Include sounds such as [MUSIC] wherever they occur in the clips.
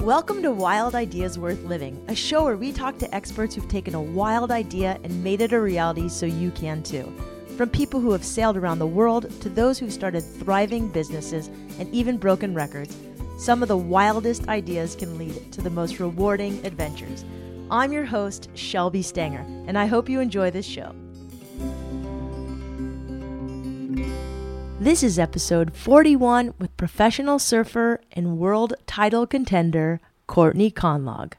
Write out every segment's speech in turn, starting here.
Welcome to Wild Ideas Worth Living, a show where we talk to experts who've taken a wild idea and made it a reality so you can too. From people who have sailed around the world to those who've started thriving businesses and even broken records, some of the wildest ideas can lead to the most rewarding adventures. I'm your host, Shelby Stanger, and I hope you enjoy this show. This is episode 41 with professional surfer and world title contender Courtney Conlogue.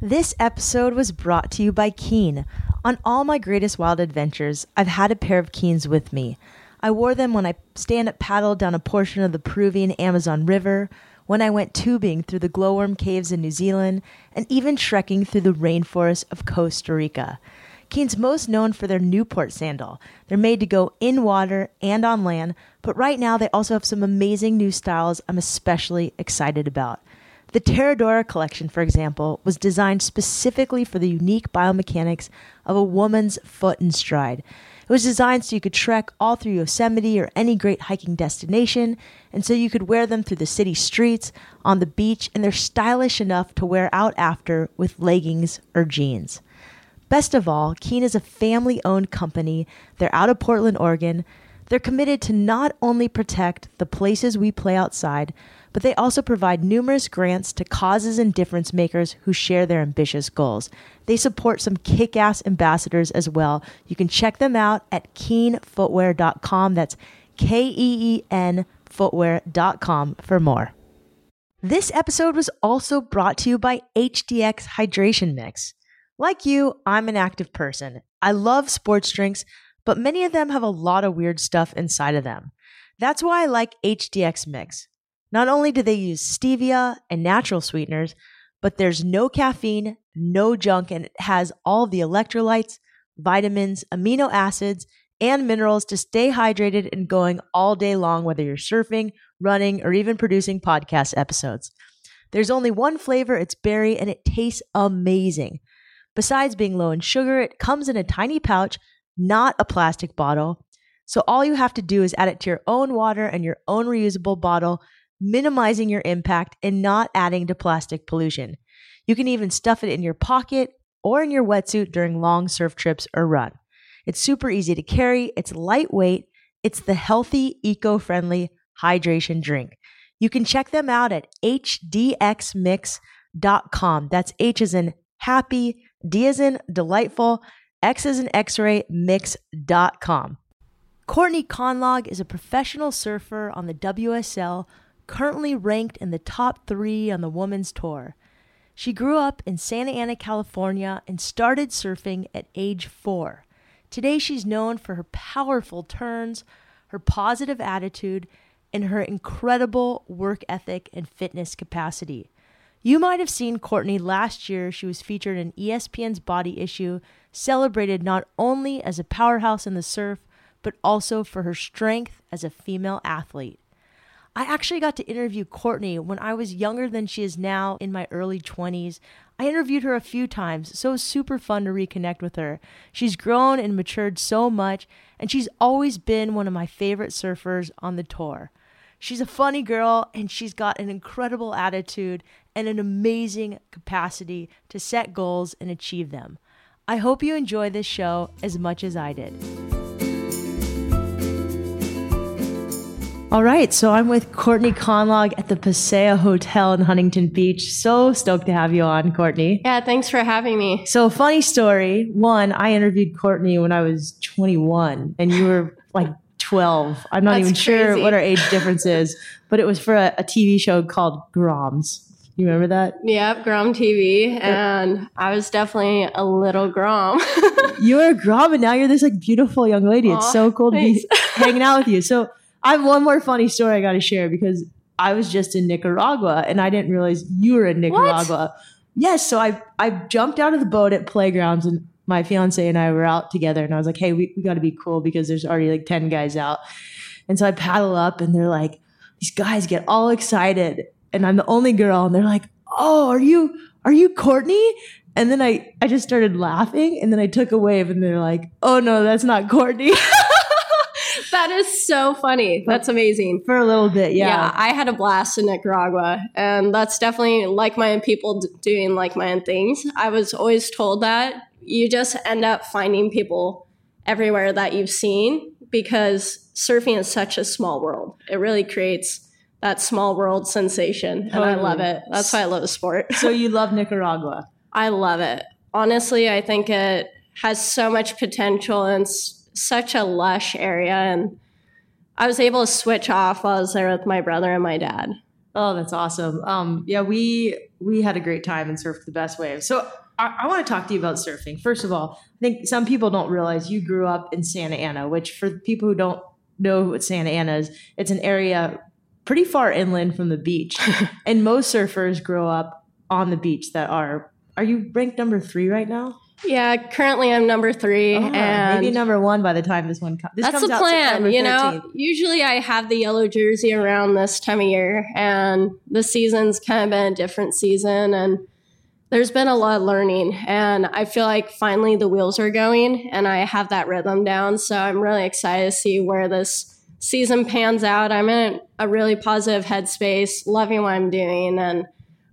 This episode was brought to you by Keen. On all my greatest wild adventures, I've had a pair of Keens with me. I wore them when I stand up paddle down a portion of the Peruvian Amazon River, when I went tubing through the glowworm caves in New Zealand, and even trekking through the rainforests of Costa Rica. Keen's most known for their Newport sandal. They're made to go in water and on land, but right now they also have some amazing new styles I'm especially excited about. The Terradora collection, for example, was designed specifically for the unique biomechanics of a woman's foot and stride. It was designed so you could trek all through Yosemite or any great hiking destination, and so you could wear them through the city streets, on the beach, and they're stylish enough to wear out after with leggings or jeans. Best of all, Keen is a family owned company. They're out of Portland, Oregon. They're committed to not only protect the places we play outside, but they also provide numerous grants to causes and difference makers who share their ambitious goals. They support some kick ass ambassadors as well. You can check them out at keenfootwear.com. That's K E E N footwear.com for more. This episode was also brought to you by HDX Hydration Mix. Like you, I'm an active person. I love sports drinks, but many of them have a lot of weird stuff inside of them. That's why I like HDX Mix. Not only do they use stevia and natural sweeteners, but there's no caffeine, no junk, and it has all the electrolytes, vitamins, amino acids, and minerals to stay hydrated and going all day long, whether you're surfing, running, or even producing podcast episodes. There's only one flavor, it's berry, and it tastes amazing. Besides being low in sugar, it comes in a tiny pouch, not a plastic bottle. So all you have to do is add it to your own water and your own reusable bottle, minimizing your impact and not adding to plastic pollution. You can even stuff it in your pocket or in your wetsuit during long surf trips or run. It's super easy to carry, it's lightweight, it's the healthy, eco friendly hydration drink. You can check them out at hdxmix.com. That's H as in happy, D as in delightful, X as in x-ray, mix.com. Courtney Conlogue is a professional surfer on the WSL, currently ranked in the top three on the women's tour. She grew up in Santa Ana, California, and started surfing at age four. Today, she's known for her powerful turns, her positive attitude, and her incredible work ethic and fitness capacity. You might have seen Courtney last year. She was featured in ESPN's Body Issue, celebrated not only as a powerhouse in the surf, but also for her strength as a female athlete. I actually got to interview Courtney when I was younger than she is now in my early 20s. I interviewed her a few times, so super fun to reconnect with her. She's grown and matured so much, and she's always been one of my favorite surfers on the tour. She's a funny girl and she's got an incredible attitude and an amazing capacity to set goals and achieve them. I hope you enjoy this show as much as I did. All right, so I'm with Courtney Conlogue at the Pasea Hotel in Huntington Beach. So stoked to have you on, Courtney. Yeah, thanks for having me. So, funny story. One, I interviewed Courtney when I was 21, and you were like 12. I'm not That's even sure what our age difference is, but it was for a, a TV show called Groms. You remember that? Yep, Grom TV, and I was definitely a little Grom. [LAUGHS] You were a Grom, and now you're this like beautiful young lady. It's so cool to be [LAUGHS] hanging out with you. So, I have one more funny story I got to share because I was just in Nicaragua and I didn't realize you were in Nicaragua. What? Yes, so I I jumped out of the boat at playgrounds and my fiance and I were out together and I was like, hey, we, we got to be cool because there's already like 10 guys out. And so I paddle up and they're like, these guys get all excited and I'm the only girl and they're like, oh, are you are you Courtney? And then I I just started laughing and then I took a wave and they're like, oh no, that's not Courtney. [LAUGHS] that is so funny. That's amazing. For a little bit, yeah. Yeah, I had a blast in Nicaragua, and that's definitely like minded people d- doing like minded things. I was always told that you just end up finding people everywhere that you've seen because surfing is such a small world. It really creates that small world sensation, and I love it. That's why I love the sport. So you [LAUGHS] love Nicaragua. I love it. Honestly, I think it has so much potential and s- such a lush area. And I was able to switch off while I was there with my brother and my dad. Oh, that's awesome. Um, yeah, we we had a great time and surfed the best waves. So I, I want to talk to you about surfing. First of all, I think some people don't realize you grew up in Santa Ana, which for people who don't know what Santa Ana is, it's an area pretty far inland from the beach, [LAUGHS] and most surfers grow up on the beach that are. Are you ranked number three right now? Yeah, currently I'm number three. Oh, and maybe number one by the time this one comes. This that's comes the out plan. You know, 13th. usually I have the yellow jersey around this time of year, and the season's kind of been a different season. And there's been a lot of learning, and I feel like finally the wheels are going, and I have that rhythm down. So I'm really excited to see where this season pans out. I'm in a really positive headspace, loving what I'm doing, and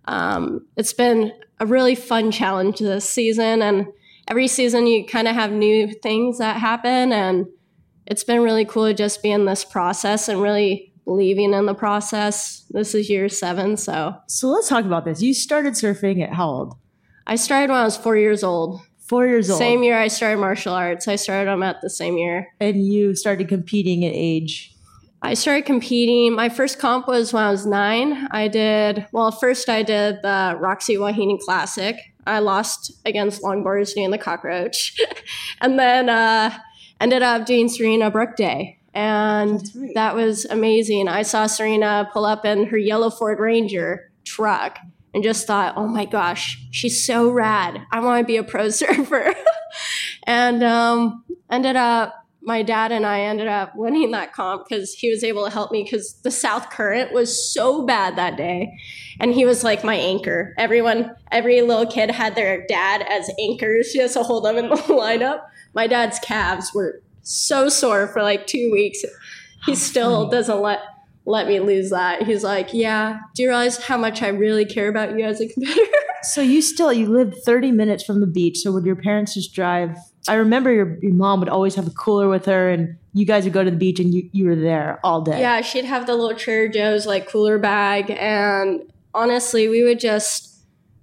um, it's been a really fun challenge this season. And every season, you kind of have new things that happen, and it's been really cool to just be in this process and really believing in the process. This is year seven, so So let's talk about this. You started surfing at how old? I started when I was four years old. Four years old. Same year I started martial arts. I started them at the same year. and you started competing at age I started competing. My first comp was when I was nine. I did, well, first I did the Roxy Wahine Classic. I lost against longboarders doing the cockroach. [LAUGHS] and then uh, ended up doing Serena Brooke Day. And right. that was amazing. I saw Serena pull up in her yellow Ford Ranger truck and just thought, oh my gosh, she's so rad. I want to be a pro [LAUGHS] surfer. and um, ended up my dad and I ended up winning that comp because he was able to help me because the south current was so bad that day. And he was like my anchor. Everyone, every little kid had their dad as anchors just to hold them in the [LAUGHS] lineup. My dad's calves were so sore for like two weeks. He How still funny. doesn't let let me lose that. He's like, Yeah, do you realize how much I really care about you as a competitor? [LAUGHS] so you still you lived 30 minutes from the beach so would your parents just drive i remember your, your mom would always have a cooler with her and you guys would go to the beach and you, you were there all day Yeah, she'd have the little Trader Joe's like cooler bag, and honestly, we would just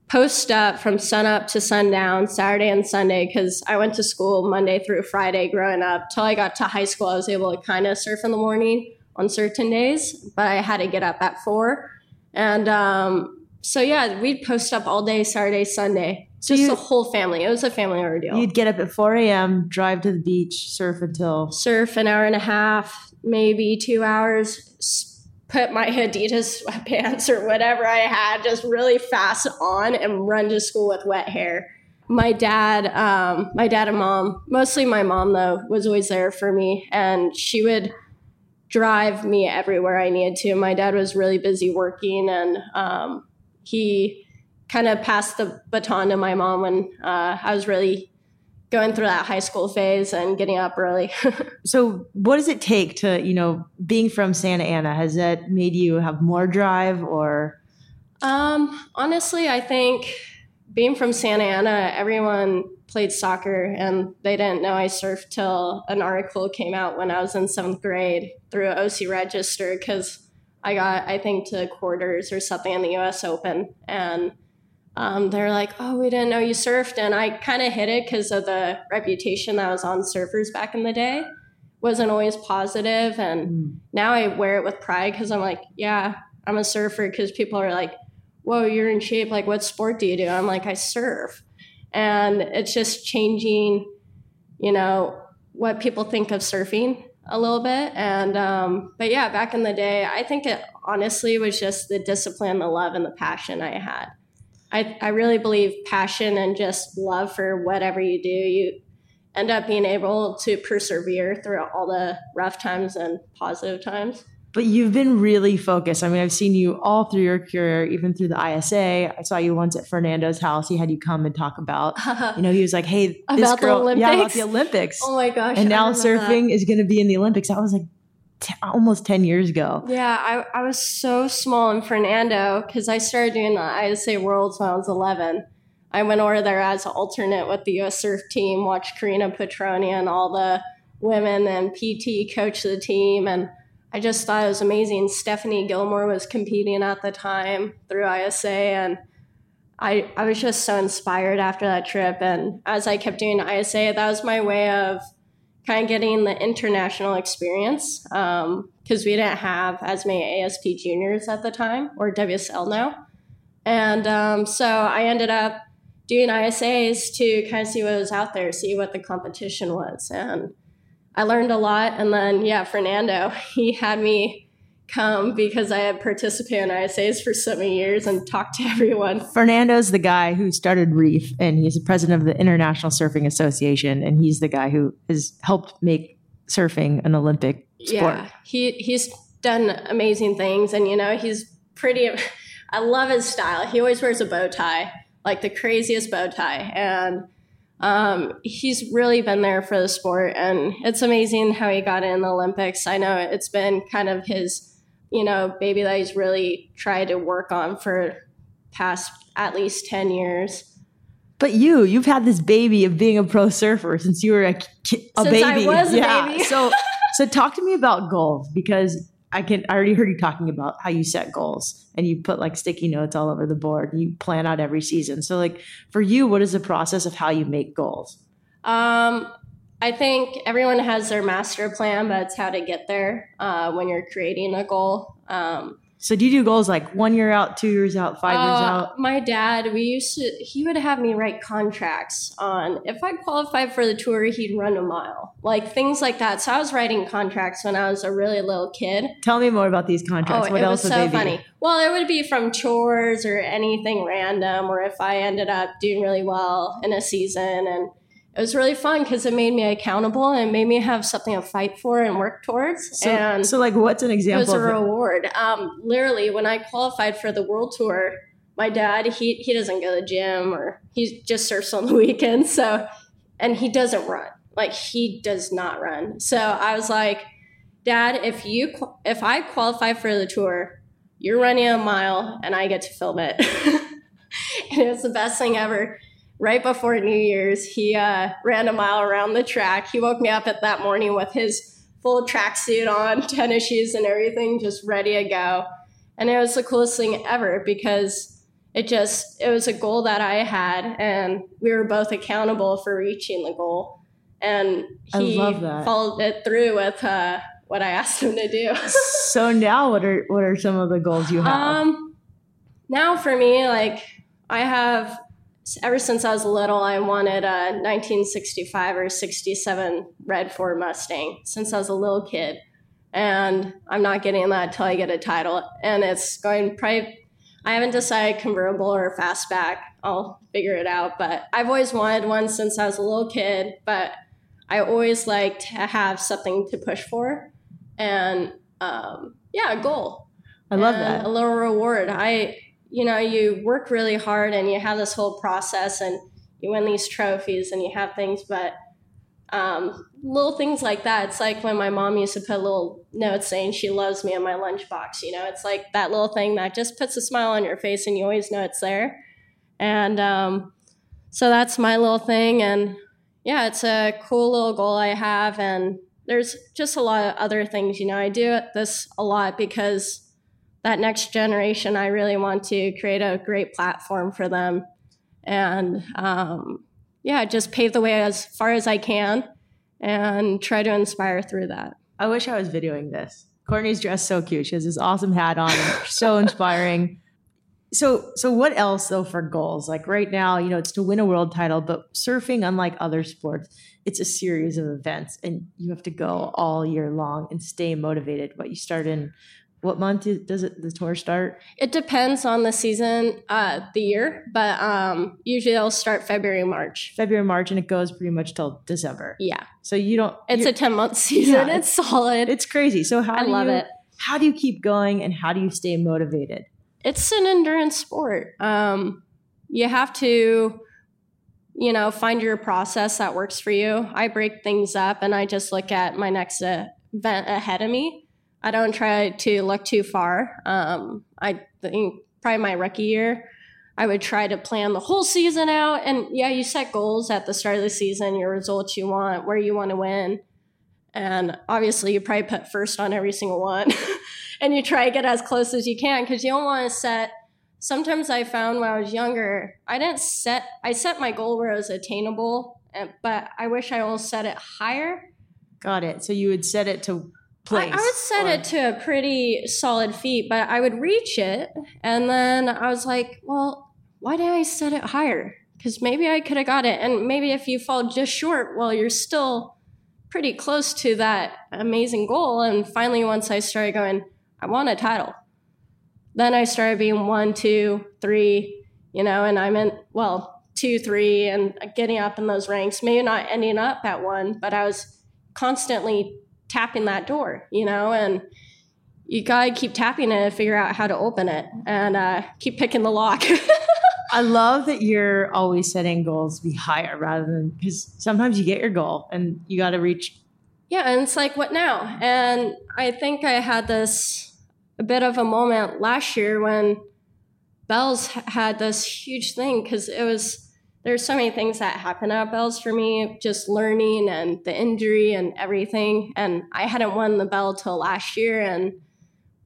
post up from sunup to sundown, Saturday and Sunday, because I went to school Monday through Friday growing up. Till I got to high school, I was able to kind of surf in the morning on certain days, but I had to get up at four, and um, so yeah, we'd post up all day Saturday, Sunday. So Just you- the whole family. It was a family ordeal. you'd get up at 4 a.m drive to the beach surf until surf an hour and a half, maybe two hours, put my Adidas sweatpants or whatever I had just really fast on and run to school with wet hair. My dad, um, my dad and mom, mostly my mom though, was always there for me and she would drive me everywhere I needed to. My dad was really busy working and um, he kind of passed the baton to my mom when uh, I was really going through that high school phase and getting up early. [LAUGHS] so what does it take to you know being from santa ana has that made you have more drive or um, honestly, I think being from Santa Ana, everyone played soccer and they didn't know I surfed till an article came out when I was in seventh grade through OC Register because I got, I think, to quarters or something in the US Open. And um, they're like, oh, we didn't know you surfed. And I kind of hit it because of the reputation that was on surfers back in the day. Wasn't always positive, and Mm. now I wear it with pride because I'm like, yeah, I'm a surfer. Because people are like, whoa, you're in shape. Like, what sport do you do? I'm like, I surf. And it's just changing, you know, what people think of surfing a little bit. And, um, but yeah, back in the day, I think it honestly was just the discipline, the love, and the passion I had. I, I really believe passion and just love for whatever you do, you end up being able to persevere through all the rough times and positive times. But you've been really focused. I mean, I've seen you all through your career, even through the ISA. I saw you once at Fernando's house. He had you come and talk about, [LAUGHS] you know, he was like, "Hey, this About the girl, yeah, about the Olympics." oh my gosh. and now surfing is going to be in the Olympics. I was like, t- almost 10 years ago. Yeah, I, I was so small in Fernando because I started doing the ISA Worlds when I was 11. I went over there as an alternate with the US surf team, watched Karina Petroni and all the women and PT coach the team. And I just thought it was amazing. Stephanie Gilmore was competing at the time through ISA. And I, I was just so inspired after that trip. And as I kept doing ISA, that was my way of kind of getting the international experience because um, we didn't have as many ASP juniors at the time or WSL now. And um, so I ended up doing ISAs to kind of see what was out there, see what the competition was. And I learned a lot. And then, yeah, Fernando, [LAUGHS] he had me come because I had participated in ISAs for so many years and talked to [LAUGHS] everyone. Fernando's the guy who started Reef, and he's the president of the International Surfing Association, and he's the guy who has helped make surfing an Olympic sport. Yeah, he he's done amazing things, and you know he's pretty. [LAUGHS] I love his style. He always wears a bow tie, like the craziest bow tie, and um, he's really been there for the sport, and it's amazing how he got in the Olympics. I know it's been kind of his you know, baby that he's really tried to work on for past at least 10 years. But you, you've had this baby of being a pro surfer since you were a, a since baby. I was yeah. baby. so, [LAUGHS] so talk to me about goals because I can. I already heard you talking about how you set goals and you put like sticky notes all over the board. You plan out every season. So, like for you, what is the process of how you make goals? Um, I think everyone has their master plan, but it's how to get there uh, when you're creating a goal. Um, so do you do goals like one year out, two years out, five uh, years out? My dad, we used to, he would have me write contracts on if I qualified for the tour, he'd run a mile, like things like that. So I was writing contracts when I was a really little kid. Tell me more about these contracts. Oh, what it else was so they be? funny. Well, it would be from chores or anything random, or if I ended up doing really well in a season and it was really fun because it made me accountable and made me have something to fight for and work towards. So, and so like, what's an example? It was a reward. Um, literally, when I qualified for the world tour, my dad he he doesn't go to the gym or he just surfs on the [LAUGHS] weekends. So, and he doesn't run. Like he does not run. So I was like, Dad, if you if I qualify for the tour, you're running a mile and I get to film it. [LAUGHS] and it was the best thing ever right before New Year's, he uh, ran a mile around the track. He woke me up at that morning with his full tracksuit on, [LAUGHS] tennis shoes, and everything, just ready to go. And it was the coolest thing ever because it just it was a goal that I had, and we were both accountable for reaching the goal. And he followed it through with uh, what I [LAUGHS] asked him to do. so now, what are what are some of the goals you have? Um, now for me, like I have ever since I was little, I wanted a 1965 or 67 red Ford Mustang since I was a little kid. And I'm not getting that until I get a title. And it's going probably, I haven't decided convertible or fastback. I'll figure it out. But I've always wanted one since I was a little kid. But I always like to have something to push for. And um, yeah, a goal. I love that. A little reward. I, you know, you work really hard and you have this whole process and you win these trophies and you have things, but um, little things like that. It's like when my mom used to put little notes saying she loves me in my lunchbox. You know, it's like that little thing that just puts a smile on your face and you always know it's there. And um, so that's my little thing. And yeah, it's a cool little goal I have. And there's just a lot of other things. You know, I do this a lot because that next generation, I really want to create a great platform for them and um, yeah, just pave the way as far as I can and try to inspire through that. I wish I was videoing this. Courtney's dressed so cute. She has this awesome hat on, so inspiring. [LAUGHS] So, so what else though for goals? Like right now, you know, it's to win a world title, but surfing, unlike other sports, it's a series of events, and you have to go all year long and stay motivated. What you start in what month does it the tour start? It depends on the season, uh, the year, but um, usually it'll start February, March. February, March, and it goes pretty much till December. Yeah. So you don't. It's a ten month [LAUGHS] season. Yeah, it's solid. It's crazy. So how I do love you, it. How do you keep going, and how do you stay motivated? It's an endurance sport. Um, you have to, you know, find your process that works for you. I break things up, and I just look at my next uh, event ahead of me I don't try to look too far. Um, I think probably my rookie year, I would try to plan the whole season out. And yeah, you set goals at the start of the season, your results you want, where you want to win. And obviously, you probably put first on every single one. [LAUGHS] and you try to get as close as you can because you don't want to set. Sometimes I found when I was younger, I didn't set, I set my goal where it was attainable, but I wish I almost set it higher. Got it. So you would set it to place? I, I would set or? it to a pretty solid feat, but I would reach it. And then I was like, well, why did I set it higher? Because maybe I could have got it. And maybe if you fall just short, well, you're still pretty close to that amazing goal. And finally, once I started going, I want a title. Then I started being one, two, three, you know, and I meant, well, two, three, and getting up in those ranks, maybe not ending up at one, but I was constantly tapping that door, you know, and you gotta keep tapping it and figure out how to open it and uh, keep picking the lock. [LAUGHS] I love that you're always setting goals to be higher rather than because sometimes you get your goal and you got to reach. Yeah, and it's like, what now? And I think I had this a bit of a moment last year when Bells had this huge thing because it was there's so many things that happen at Bells for me, just learning and the injury and everything. And I hadn't won the bell till last year. And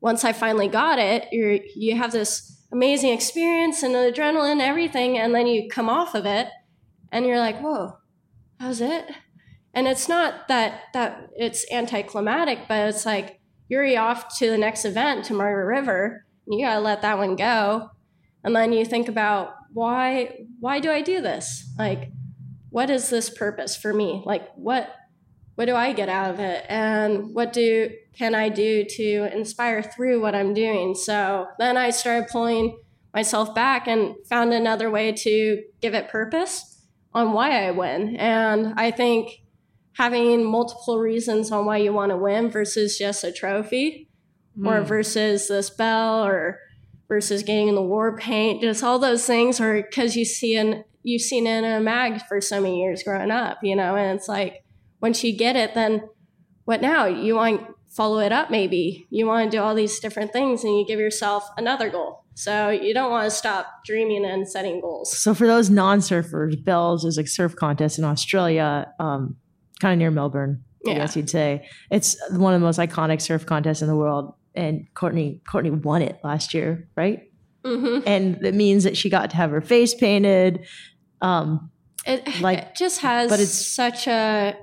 once I finally got it, you you have this amazing experience and adrenaline and everything. And then you come off of it and you're like, whoa, how's it? And it's not that that it's anticlimactic, but it's like you're off to the next event to Margaret River. And you gotta let that one go. And then you think about why why do I do this? Like what is this purpose for me? Like what what do I get out of it? And what do can I do to inspire through what I'm doing? So then I started pulling myself back and found another way to give it purpose on why I win. And I think having multiple reasons on why you want to win versus just a trophy mm. or versus this bell or versus getting in the war paint, just all those things, or because you see in you've seen it in a mag for so many years growing up, you know, and it's like once you get it, then what now? You want follow it up, maybe you want to do all these different things, and you give yourself another goal. So you don't want to stop dreaming and setting goals. So for those non-surfers, Bells is a surf contest in Australia, um, kind of near Melbourne. I guess you'd say it's one of the most iconic surf contests in the world and Courtney Courtney won it last year, right? Mm-hmm. And that means that she got to have her face painted. Um, it like it just has, but it's such a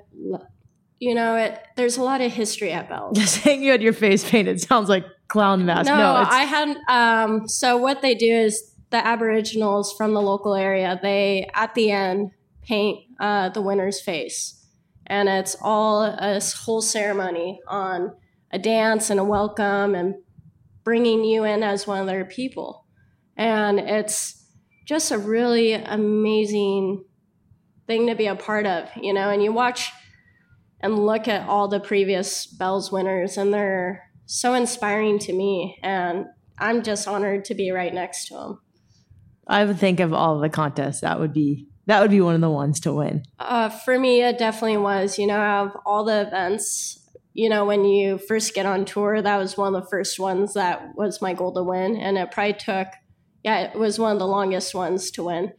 you know it. There's a lot of history at Bell. [LAUGHS] Just saying you had your face painted sounds like clown mask. No, no I hadn't. Um, so what they do is the Aboriginals from the local area. They at the end paint uh, the winner's face, and it's all a whole ceremony on a dance and a welcome and bringing you in as one of their people. And it's just a really amazing thing to be a part of, you know, and you watch and look at all the previous Bells winners and they're so inspiring to me and I'm just honored to be right next to them. I would think of all the contests that would be that would be one of the ones to win. Uh, for me, it definitely was. You know, of all the events, you know, when you first get on tour, that was one of the first ones that was my goal to win. And it probably took, yeah, it was one of the longest ones to win.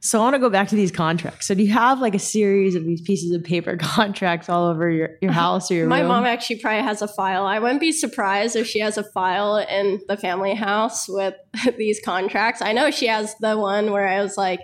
So I want to go back to these contracts. So do you have like a series of these pieces of paper [LAUGHS] contracts all over your, your house or your My room? mom actually probably has a file. I wouldn't be surprised if she has a file in the family house with [LAUGHS] these contracts. I know she has the one where I was like,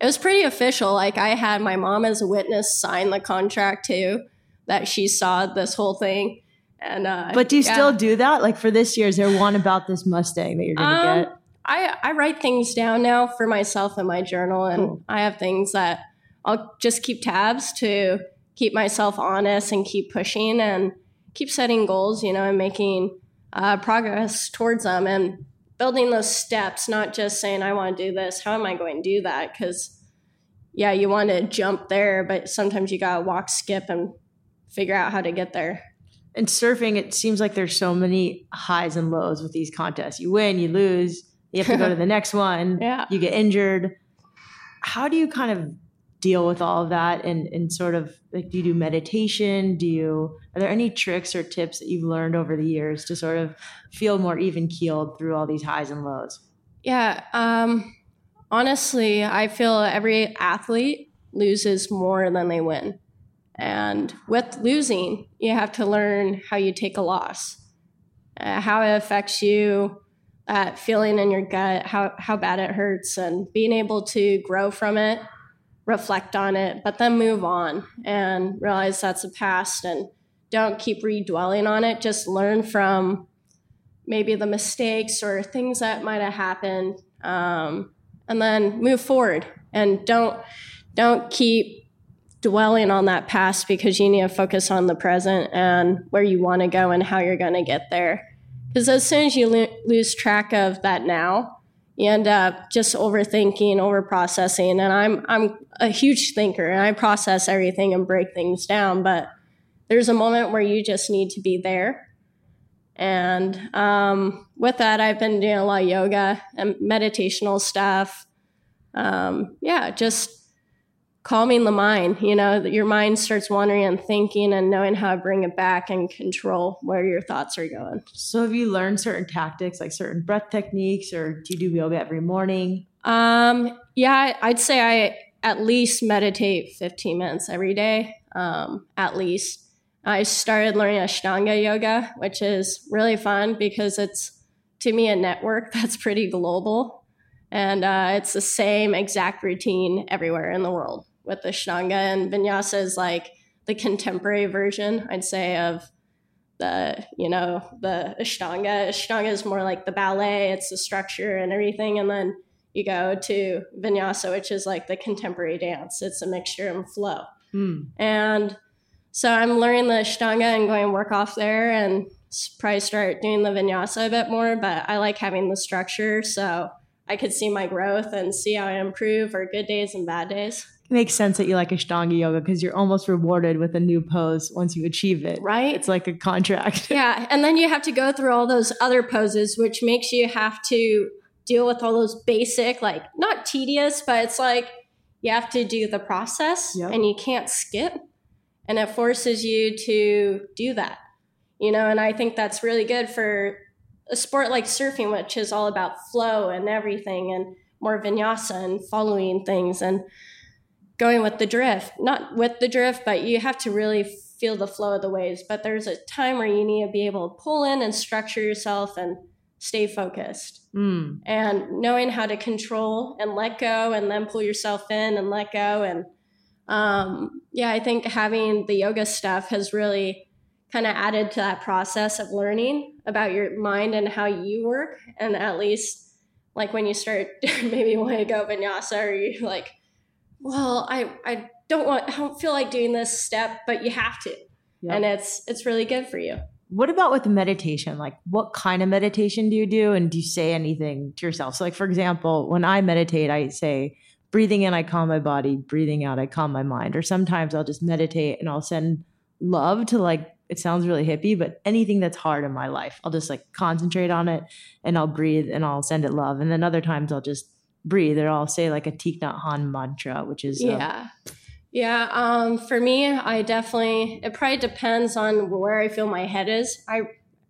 it was pretty official. Like I had my mom as a witness sign the contract too that she saw this whole thing. And uh, but do you yeah. still do that? Like for this year, is there one about this Mustang that you're gonna um, get? I I write things down now for myself in my journal, and cool. I have things that I'll just keep tabs to keep myself honest and keep pushing and keep setting goals, you know, and making uh, progress towards them and building those steps, not just saying I want to do this. How am I going to do that? Because yeah, you want to jump there, but sometimes you gotta walk, skip, and figure out how to get there. And surfing, it seems like there's so many highs and lows with these contests. You win, you lose, you have to go to [LAUGHS] the next one, yeah. you get injured. How do you kind of deal with all of that and and sort of like do you do meditation do you are there any tricks or tips that you've learned over the years to sort of feel more even keeled through all these highs and lows yeah um honestly i feel every athlete loses more than they win and with losing you have to learn how you take a loss uh, how it affects you that feeling in your gut how, how bad it hurts and being able to grow from it reflect on it, but then move on and realize that's the past and don't keep redwelling on it. Just learn from maybe the mistakes or things that might have happened, um, and then move forward. And don't don't keep dwelling on that past because you need to focus on the present and where you want to go and how you're going to get there. Because as soon as you lo- lose track of that now, you end up just overthinking, overprocessing. And I'm I'm a huge thinker and I process everything and break things down. But there's a moment where you just need to be there. And um, with that, I've been doing a lot of yoga and meditational stuff. Um, yeah, just calming the mind. You know, your mind starts wandering and thinking and knowing how to bring it back and control where your thoughts are going. So, have you learned certain tactics, like certain breath techniques, or do you do yoga every morning? Um, yeah, I'd say I at least meditate 15 minutes every day, um, at least. I started learning Ashtanga yoga, which is really fun because it's to me a network [LAUGHS] that's pretty global. And uh, it's the same exact routine everywhere in the world with the Ashtanga and Vinyasa is like the contemporary version, I'd say, of the you know the Ashtanga. Ashtanga is more like the ballet; it's the structure and everything, and then you go to Vinyasa, which is like the contemporary dance. It's a mixture and flow, mm. and so I'm learning the Ashtanga and going work off there, and probably start doing the Vinyasa a bit more. But I like having the structure, so I could see my growth and see how I improve or good days and bad days makes sense that you like Ashtanga yoga because you're almost rewarded with a new pose once you achieve it. Right. It's like a contract. [LAUGHS] yeah. And then you have to go through all those other poses, which makes you have to deal with all those basic, like not tedious, but it's like you have to do the process yep. and you can't skip. And it forces you to do that. You know, and I think that's really good for a sport like surfing, which is all about flow and everything and more vinyasa and following things. And going with the drift, not with the drift, but you have to really feel the flow of the waves. But there's a time where you need to be able to pull in and structure yourself and stay focused. Mm. And knowing how to control and let go and then pull yourself in and let go. And um, yeah, I think having the yoga stuff has really kind of added to that process of learning about your mind and how you work. And at least like when you start [LAUGHS] maybe want to go vinyasa or you like well, I I don't want I don't feel like doing this step, but you have to. Yep. And it's it's really good for you. What about with meditation? Like what kind of meditation do you do and do you say anything to yourself? So like for example, when I meditate, I say breathing in I calm my body, breathing out I calm my mind. Or sometimes I'll just meditate and I'll send love to like it sounds really hippie, but anything that's hard in my life, I'll just like concentrate on it and I'll breathe and I'll send it love. And then other times I'll just breathe or I'll say like a Thich Nhat mantra, which is uh, yeah. yeah, um, for me, I definitely it probably depends on where I feel my head is. I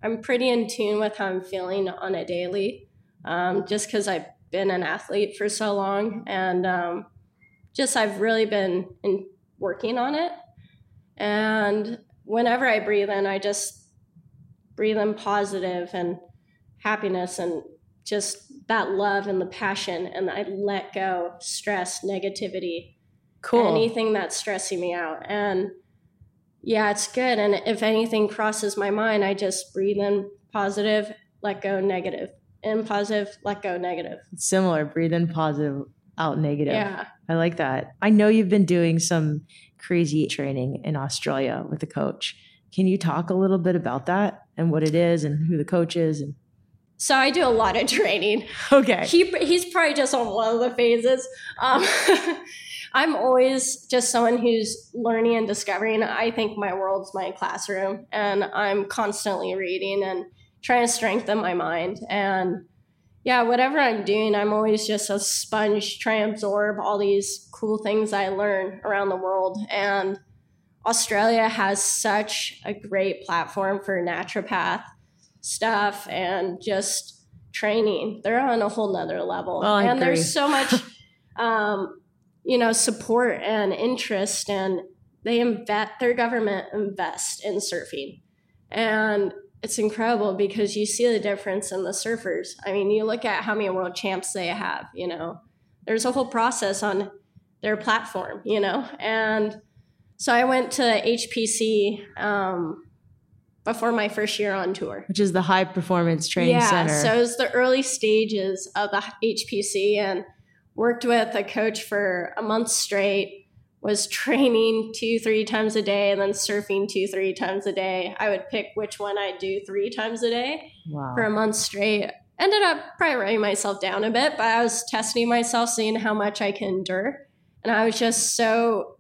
I'm pretty in tune with how I'm feeling on a daily, um, just because I've been an athlete for so long, and um, just I've really been in, working on it. And whenever I breathe in, I just breathe in positive and happiness and just that love and the passion and I let go stress, negativity, cool. anything that's stressing me out. And yeah, it's good. And if anything crosses my mind, I just breathe in positive, let go negative. In positive, let go negative. Similar, breathe in positive, out negative. Yeah. I like that. I know you've been doing some crazy training in Australia with a coach. Can you talk a little bit about that and what it is and who the coach is and so I do a lot of [LAUGHS] training. Okay. He he's probably just on one of the phases. Um, [LAUGHS] I'm always just someone who's learning and discovering. I think my world's my classroom, and I'm constantly reading and trying to strengthen my mind. And yeah, whatever I'm doing, I'm always just a sponge trying to absorb all these cool things I learn around the world. And Australia has such a great platform for naturopath stuff and just training. They're on a whole nother level. Oh, and agree. there's so much [LAUGHS] um, you know, support and interest and they invest their government invest in surfing. And it's incredible because you see the difference in the surfers. I mean, you look at how many world champs they have, you know. There's a whole process on their platform, you know. And so I went to HPC um, before my first year on tour. Which is the high performance training yeah, center. so it was the early stages of the HPC and worked with a coach for a month straight was training two three times a day and then surfing two three times a day i would pick which one i'd do three times a day wow. for a month straight ended up probably writing myself down a bit but i was testing myself seeing how much i can endure and i was just so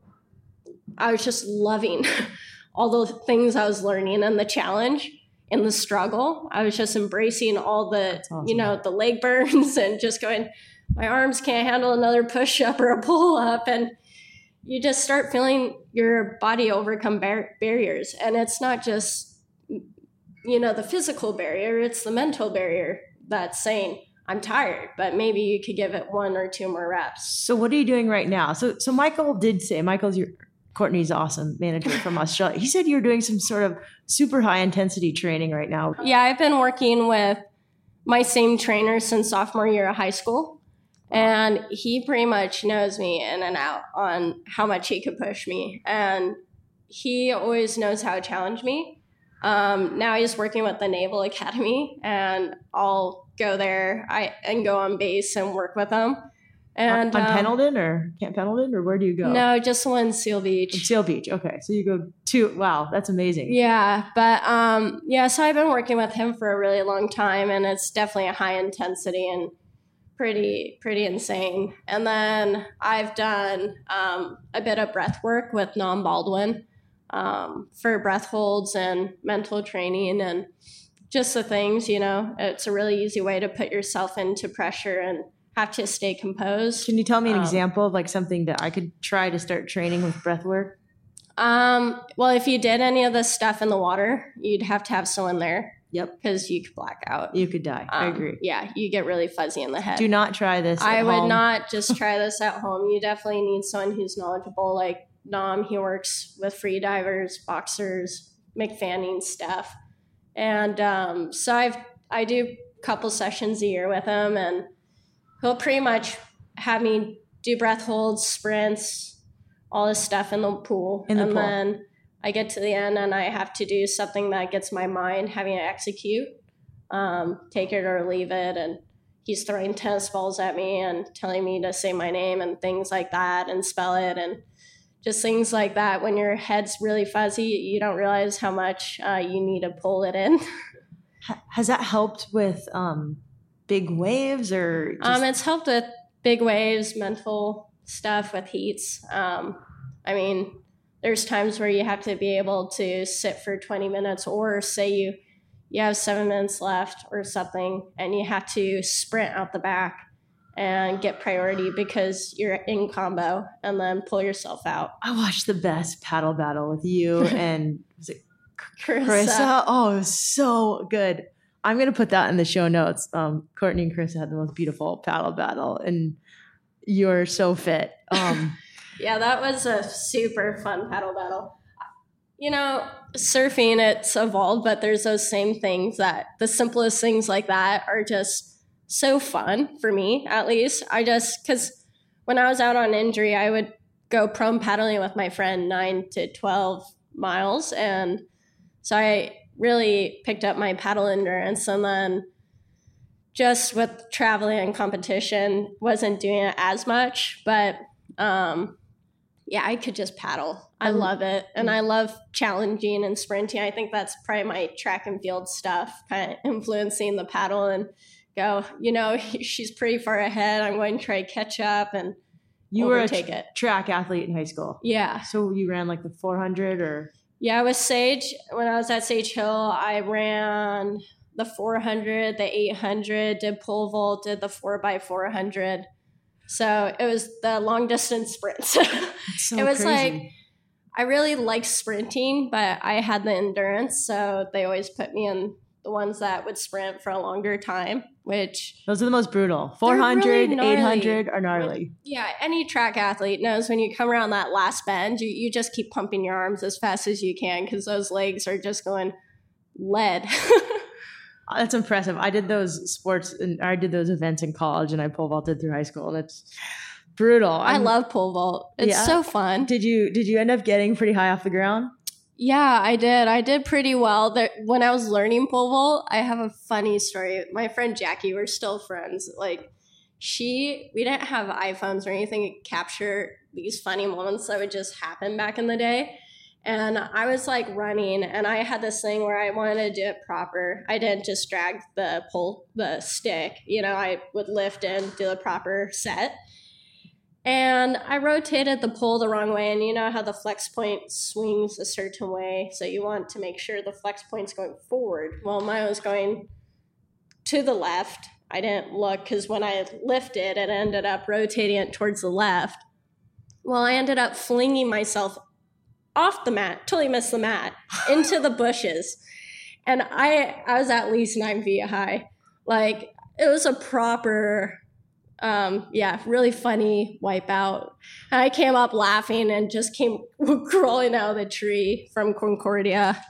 i was just loving [LAUGHS] all the things i was learning and the challenge and the struggle i was just embracing all the awesome. you know the leg [LAUGHS] burns and just going my arms can't handle another push up or a pull up and you just start feeling your body overcome bar- barriers and it's not just you know the physical barrier it's the mental barrier that's saying i'm tired but maybe you could give it one or two more reps So what are you doing right now? So so Michael did say Michael's your Courtney's awesome manager from Australia. He said you're doing some sort of super high intensity training right now. yeah i've been working with my same trainer since sophomore year of high school. And he pretty much knows me in and out on how much he could push me. And he always knows how to challenge me. Um, now he's working with the naval academy and i'll go there. I, and go on base and work with them and on um, Pendleton or Camp Pendleton or where do you go? no just one seal beach Seal Beach. Okay, so you go to wow, that's amazing. Yeah, but um, yeah, so I've been working with him for a really long time, and it's definitely a high intensity and pretty pretty insane. And then I've done um, a bit of breath work with Nam Baldwin um, for breath holds and mental training and just the things. You know, it's a really easy way to put yourself into pressure and have to stay composed. Can you tell me an Um, example of like something that I could try to start training with breath work? Um, well, if you did any of this stuff in the water, you'd have to have someone there Yep. because you could black out. You could die. I Um, agree. Yeah, you get really fuzzy in the head. Do not try this. I would home. not [LAUGHS] just try this at home. You definitely need someone who's knowledgeable, like Nam. He works with free divers, boxers, Mick Fanning stuff, and um, so I've I do a couple sessions a year with him, and he'll pretty much have me do breath holds, sprints, all this stuff in the pool, In the and pool. then I get to the end and I have to do something that gets my mind having to execute, um, take it or leave it, and he's throwing tennis balls at me and telling me to say my name and things like that and spell it and just things like that. When your head's really fuzzy, you don't realize how much uh, you need to pull it in. [LAUGHS] Has that helped with um, big waves or? Um, it's helped with big waves, mental stuff with heats. Um, I mean, there's times where you have to be able to sit for 20 minutes, or say you you have seven minutes left or something, and you have to sprint out the back and get priority because you're in combo, and then pull yourself out. I watched the best paddle battle with you [LAUGHS] and was it Carissa. Carissa? Oh, it was so good. I'm gonna put that in the show notes. Um, Courtney and Chris had the most beautiful paddle battle, and you're so fit. Um, [LAUGHS] Yeah, that was a super fun paddle battle. You know, surfing it's evolved, but there's those same things that the simplest things like that are just so fun for me, at least. I just because when I was out on injury, I would go prone paddling with my friend nine to twelve miles, and so I really picked up my paddle endurance, and then just with traveling and competition, wasn't doing it as much, but um, yeah, I could just paddle. I Um, love it. And I love challenging and sprinting. I think that's probably my track and field stuff, kind of influencing the paddle and go, you know, [LAUGHS] she's pretty far ahead. I'm going to try catch up and you were a tr- track athlete in high school, Yeah. so you ran like the 400 or Yeah, with Sage, when I was at Sage Hill, I ran the 400, the 800, did pole vault, did the 4x400. So it was the long distance sprints. [LAUGHS] So it was crazy. like I really like sprinting, but I had the endurance, so they always put me in the ones that would sprint for a longer time, which those are the most brutal. They're 400, really gnarly. 800 are gnarly. yeah, any track athlete knows when you come around that last bend, you, you just keep pumping your arms as fast as you can because those legs are just going lead. [LAUGHS] Uh, that's impressive. I did those sports and I did those events in college and I pole vaulted through high school and it's brutal. I I'm- love pole vault. It's Yeah. so fun. Did you did you end up getting pretty high off the ground? Yeah, I did. I did pretty well. There, when I was learning pole vault, I have a funny story. My friend Jackie, we're still friends. Like, she, we didn't have iPhones or anything to capture these funny moments that would just happen back in the day. And I was like running, and I had this thing where I wanted to do it proper. I didn't just drag the pole, the stick. You know, I would lift and do the proper set. And I rotated the pole the wrong way. And you know how the flex point swings a certain way. So you want to make sure the flex point's going forward. Well, mine was going to the left. I didn't look because when I lifted, it ended up rotating it towards the left. Well, I ended up flinging myself off the mat, totally missed the mat, [LAUGHS] into the bushes. And I, I was at least nine feet high. Like, it was a proper um, yeah, really funny wipeout. And I came up laughing and just came [LAUGHS] crawling out of the tree from Concordia.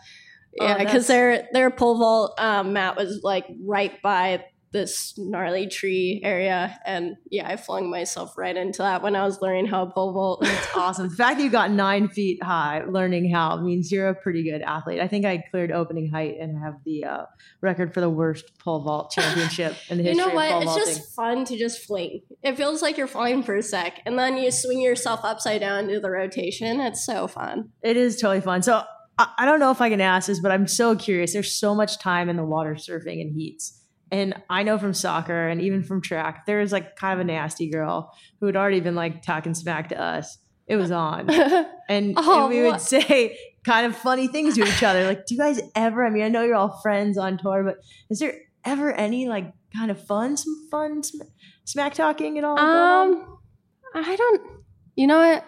Oh, Yeah, because their their pole vault um, mat was like right by this gnarly tree area, and yeah, I flung myself right into that when I was learning how to pole vault. That's awesome. The fact that you got nine feet high learning how means you're a pretty good athlete. I think I cleared opening height and have the uh, record for the worst pole vault championship [LAUGHS] in the history You know what? It's vaulting. just fun to just fling. It feels like you're flying for a sec, and then you swing yourself upside down, do the rotation. It's so fun. It is totally fun. So I, I don't know if I can ask this, but I'm so curious. There's so much time in the water surfing and heats. And I know from soccer and even from track, there was like kind of a nasty girl who had already been like talking smack to us. It was on. [LAUGHS] And, Oh, and we would what? say kind of funny things to each other. Like, do you guys ever? I mean, I know you're all friends on tour, but is there ever any like kind of fun, some fun sm- smack talking at all? Um, I don't. You know what?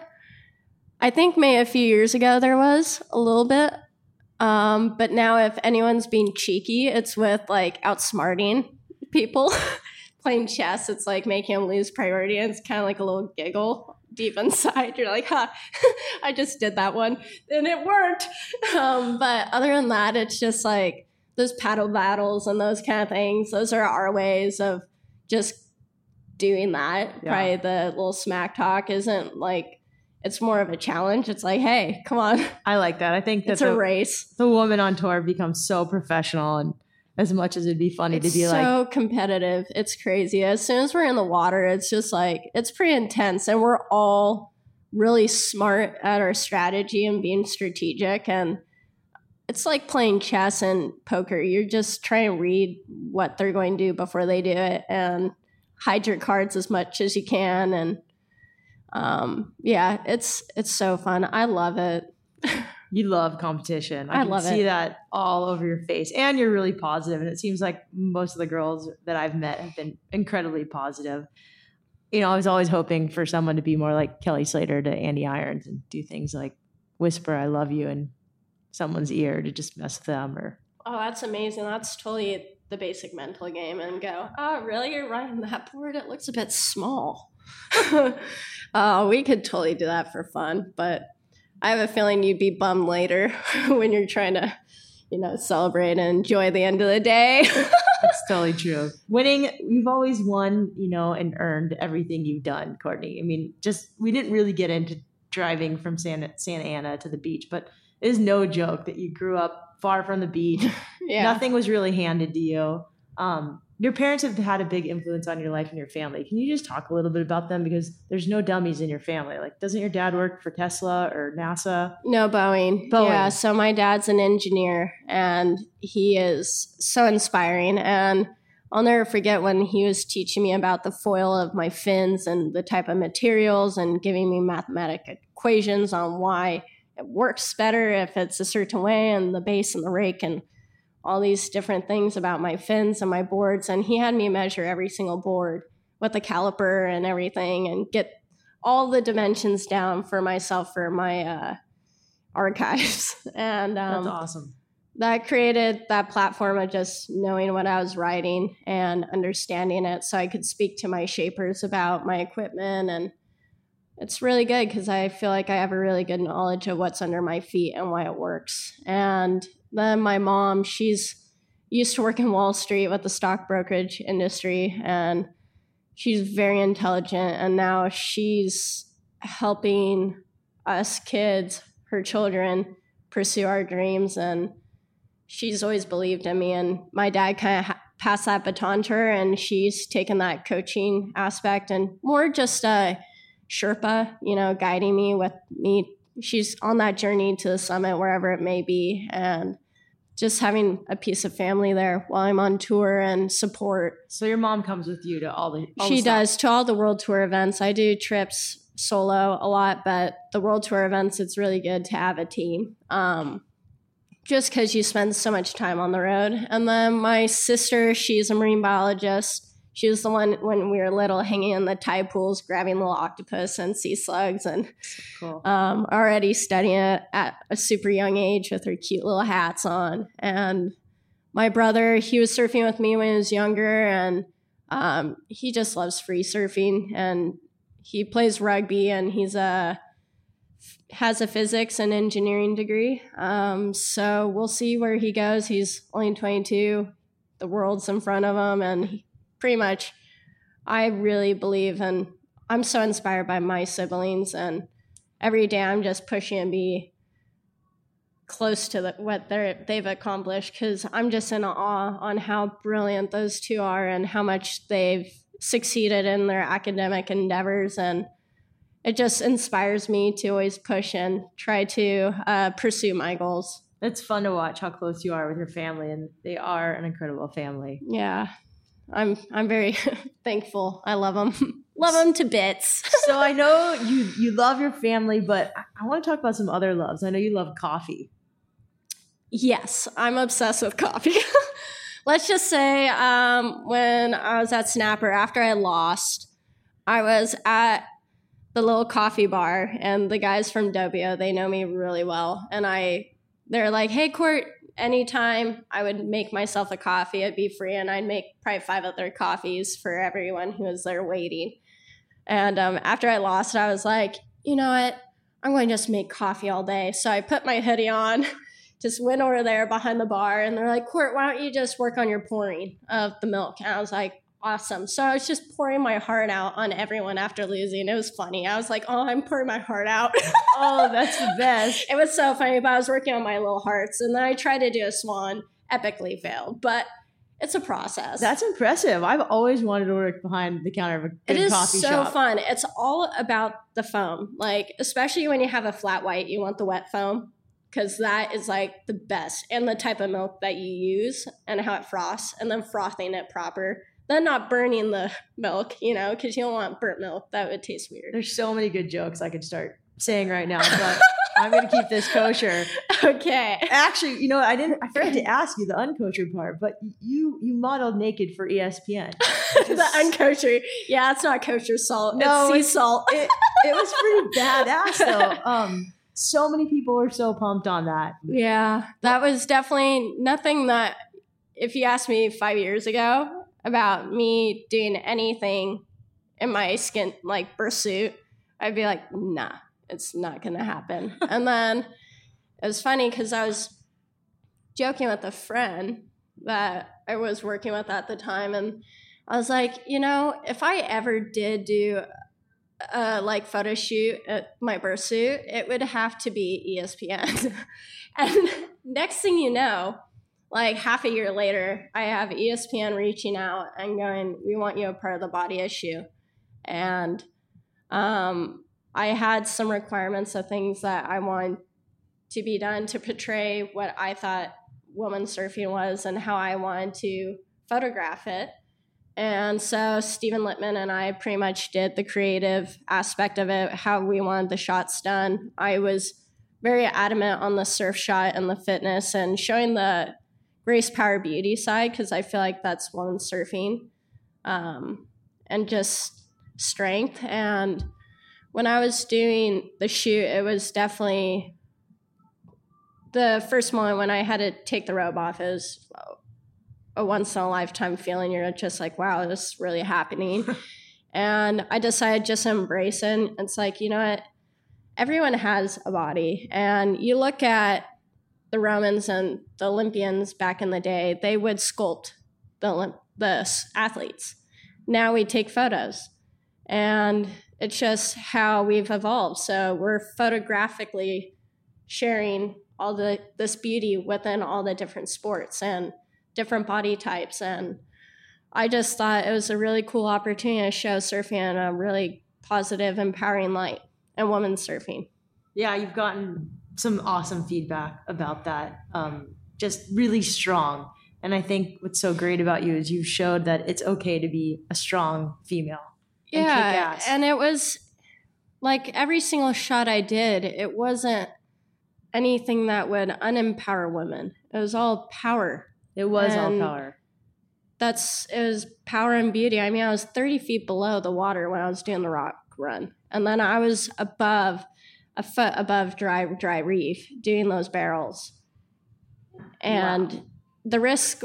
I think maybe a few years ago there was a little bit. Um, but now if anyone's being cheeky, it's with like outsmarting people. [LAUGHS] Playing chess, it's like making them lose priority. And it's kind of like a little giggle deep inside. [LAUGHS] You're like, huh, [LAUGHS] I just did that one. And it worked. Um, but other than that, it's just like those paddle battles and those kind of things. Those are our ways of just doing that. Yeah. Probably the little smack talk isn't like it's more of a challenge. It's like, hey, come on, I like that. I think [LAUGHS] that it's the, a race. the woman on tour becomes so professional and as much as it'd be funny It's to be like, so competitive. It's crazy. As soon as we're in the water, it's just like it's pretty intense, and we're all really smart at our strategy and being strategic. And it's like playing chess and poker. You're just trying to read what they're going to do before they do it, and hide your cards as much as you can. And um, yeah, it's it's so fun. I love it. [LAUGHS] you love competition. I, I can love see it. that all over your face. And you're really positive. And it seems like most of the girls that I've met have been incredibly positive. You know, I was always hoping for someone to be more like Kelly Slater to Andy Irons and do things like whisper, I love you in someone's ear to just mess with them or Oh, that's amazing. That's totally the basic mental game and go, oh, really? You're running that board? It looks a bit small. [LAUGHS] uh, we could totally do that for fun, but I have a feeling you'd be bummed later [LAUGHS] when you're trying to, you know, celebrate and enjoy the end of the day. [LAUGHS] That's totally true. Winning, you've always won, you know, and earned everything you've done, Courtney. I mean, just we didn't really get into driving from Santa, Santa Ana to the beach, but it is no joke that you grew up far from the beach. yeah. Nothing was really handed to you. Um, your parents have had a big influence on your life and your family. Can you just talk a little bit about them? Because there's no dummies in your family. Like, doesn't your dad work for Tesla or NASA? No, Boeing. Boeing. Yeah, so my dad's an engineer and he is so inspiring. And I'll never forget when he was teaching me about the foil of my fins and the type of materials and giving me mathematical equations on why it works better if it's a certain way and the base and the rake and all these different things about my fins and my boards. And he had me measure every single board with a caliper and everything and get all the dimensions down for myself for my uh, archives. [LAUGHS] and um, that's awesome. That created that platform of just knowing what I was writing and understanding it so I could speak to my shapers about my equipment. And it's really good because I feel like I have a really good knowledge of what's under my feet and why it works. And then my mom, she's used to work in Wall Street with the stock brokerage industry and she's very intelligent and now she's helping us kids, her children, pursue our dreams and she's always believed in me and my dad kind of ha- passed that baton to her and she's taken that coaching aspect and more just a sherpa you know guiding me with me she's on that journey to the summit wherever it may be and just having a piece of family there while I'm on tour and support. So your mom comes with you to all the all She the does to all the world tour events. I do trips solo a lot, but the world tour events it's really good to have a team. Um, just because you spend so much time on the road. And then my sister, she's a marine biologist she was the one when we were little hanging in the tide pools grabbing little octopus and sea slugs and cool. um, already studying it at a super young age with her cute little hats on. And my brother he was surfing with me when he was younger and um, he just loves free surfing and he plays rugby and he's a has a physics and engineering degree. Um, so we'll see where he goes. He's only 22 the world's in front of him and pretty much I really believe and I'm so inspired by my siblings and every day I'm just pushing and be close to the, what they're, they've accomplished because I'm just in awe on how brilliant those two are and how much they've succeeded in their academic endeavors and it just inspires me to always push and try to uh, pursue my goals. It's fun to watch how close you are with your family, and they are an incredible family. Yeah. I'm I'm very [LAUGHS] thankful. I love them. love them to bits. [LAUGHS] so I know you you love your family, but I, I want to talk about some other loves. I know you love coffee. Yes, I'm obsessed with coffee. [LAUGHS] Let's just say um, when I was at Snapper after I lost, I was at the little coffee bar, and the guys from Doppio they know me really well, and I they're like, "Hey, Court, anytime I would make myself a coffee, it'd be free, and I'd make probably five other coffees for everyone who was there waiting. And um, after I lost, it, I was like, you know what? I'm going to just make coffee all day. So I put my hoodie on, [LAUGHS] just went over there behind the bar, and they're like, Court, why don't you just work on your pouring of the milk? And I was like, awesome. So I was just pouring my heart out on everyone after losing. It was funny. I was like, oh, I'm pouring my heart out. [LAUGHS] oh, that's the best. it was so funny, but I was working on my little hearts. And then I tried to do a swan, epically failed. But it's a process. That's impressive. I've always wanted to work behind the counter of a good it is coffee so shop. fun. It's all about the foam. Like, especially when you have a flat white, you want the wet foam because that is like the best and the type of milk that you use and how it frosts and then frothing it proper then not burning the milk, you know, because you don't want burnt milk. That would taste weird. There's so many good jokes I could start saying right now, but I'm gonna keep this kosher. [LAUGHS] Okay. Actually, you know, I didn't. I forgot to [LAUGHS] ask you the unkosher part, but you you modeled naked for ESPN. [LAUGHS] the unkosher, yeah, it's not kosher salt. No, it's sea salt. it, it was pretty badass though. Um, so many people were so pumped on that. Yeah, that was definitely nothing that. If you asked me five years ago, about me doing anything in my skin like pursuit, I'd be like, nah, it's not gonna happen. [LAUGHS] and then it was funny because I was joking with a friend that I was working with at the time, and I was like, you know, if I ever did do a like photo shoot at my pursuit, it would have to be ESPN. [LAUGHS] and next thing you know, like half a year later, I have ESPN reaching out and going, "We want you a part of the body issue," and um, I had some requirements of things that I wanted to be done to portray what I thought woman surfing was and how I wanted to photograph it. And so Stephen Littman and I pretty much did the creative aspect of it, how we wanted the shots done. I was very adamant on the surf shot and the fitness and showing the grace power beauty side because I feel like that's one surfing um, and just strength. And when I was doing the shoot, it was definitely the first moment when I had to take the robe off. It was a once in a lifetime feeling. You're just like, wow, this is really happening. [LAUGHS] and I decided just embrace it. It's like, you know what? Everyone has a body. And you look at the Romans and the Olympians back in the day, they would sculpt the, the athletes. Now we take photos. And it's just how we've evolved. So we're photographically sharing all the this beauty within all the different sports and different body types. And I just thought it was a really cool opportunity to show surfing in a really positive, empowering light and women surfing. Yeah, you've gotten some awesome feedback about that. Um, just really strong. And I think what's so great about you is you showed that it's okay to be a strong female. Yeah. And, and it was like every single shot I did, it wasn't anything that would unempower women. It was all power. It was and all power. That's it was power and beauty. I mean, I was 30 feet below the water when I was doing the rock run. And then I was above a foot above dry dry reef doing those barrels. And wow. the risk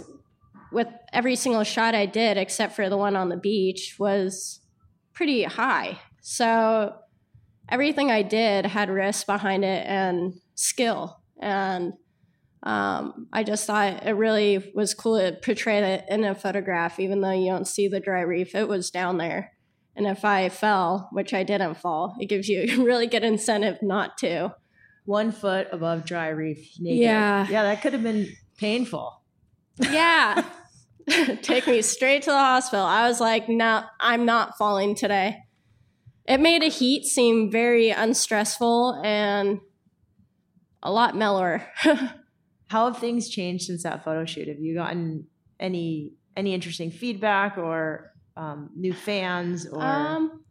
with every single shot I did, except for the one on the beach, was pretty high. So everything I did had risk behind it and skill. And um, I just thought it really was cool to portray it in a photograph, even though you don't see the dry reef. It was down there. And if I fell, which I didn't fall, it gives you [LAUGHS] a really good incentive not to. One foot above dry reef naked. Yeah. Yeah, that could have been painful. Yeah. [LAUGHS] Take me straight to the hospital. I was like, no, I'm not falling today. It made a heat seem very unstressful and a lot mellower. [LAUGHS] How have things changed since that photo shoot? Have you gotten any any interesting feedback or um, new fans or? Um,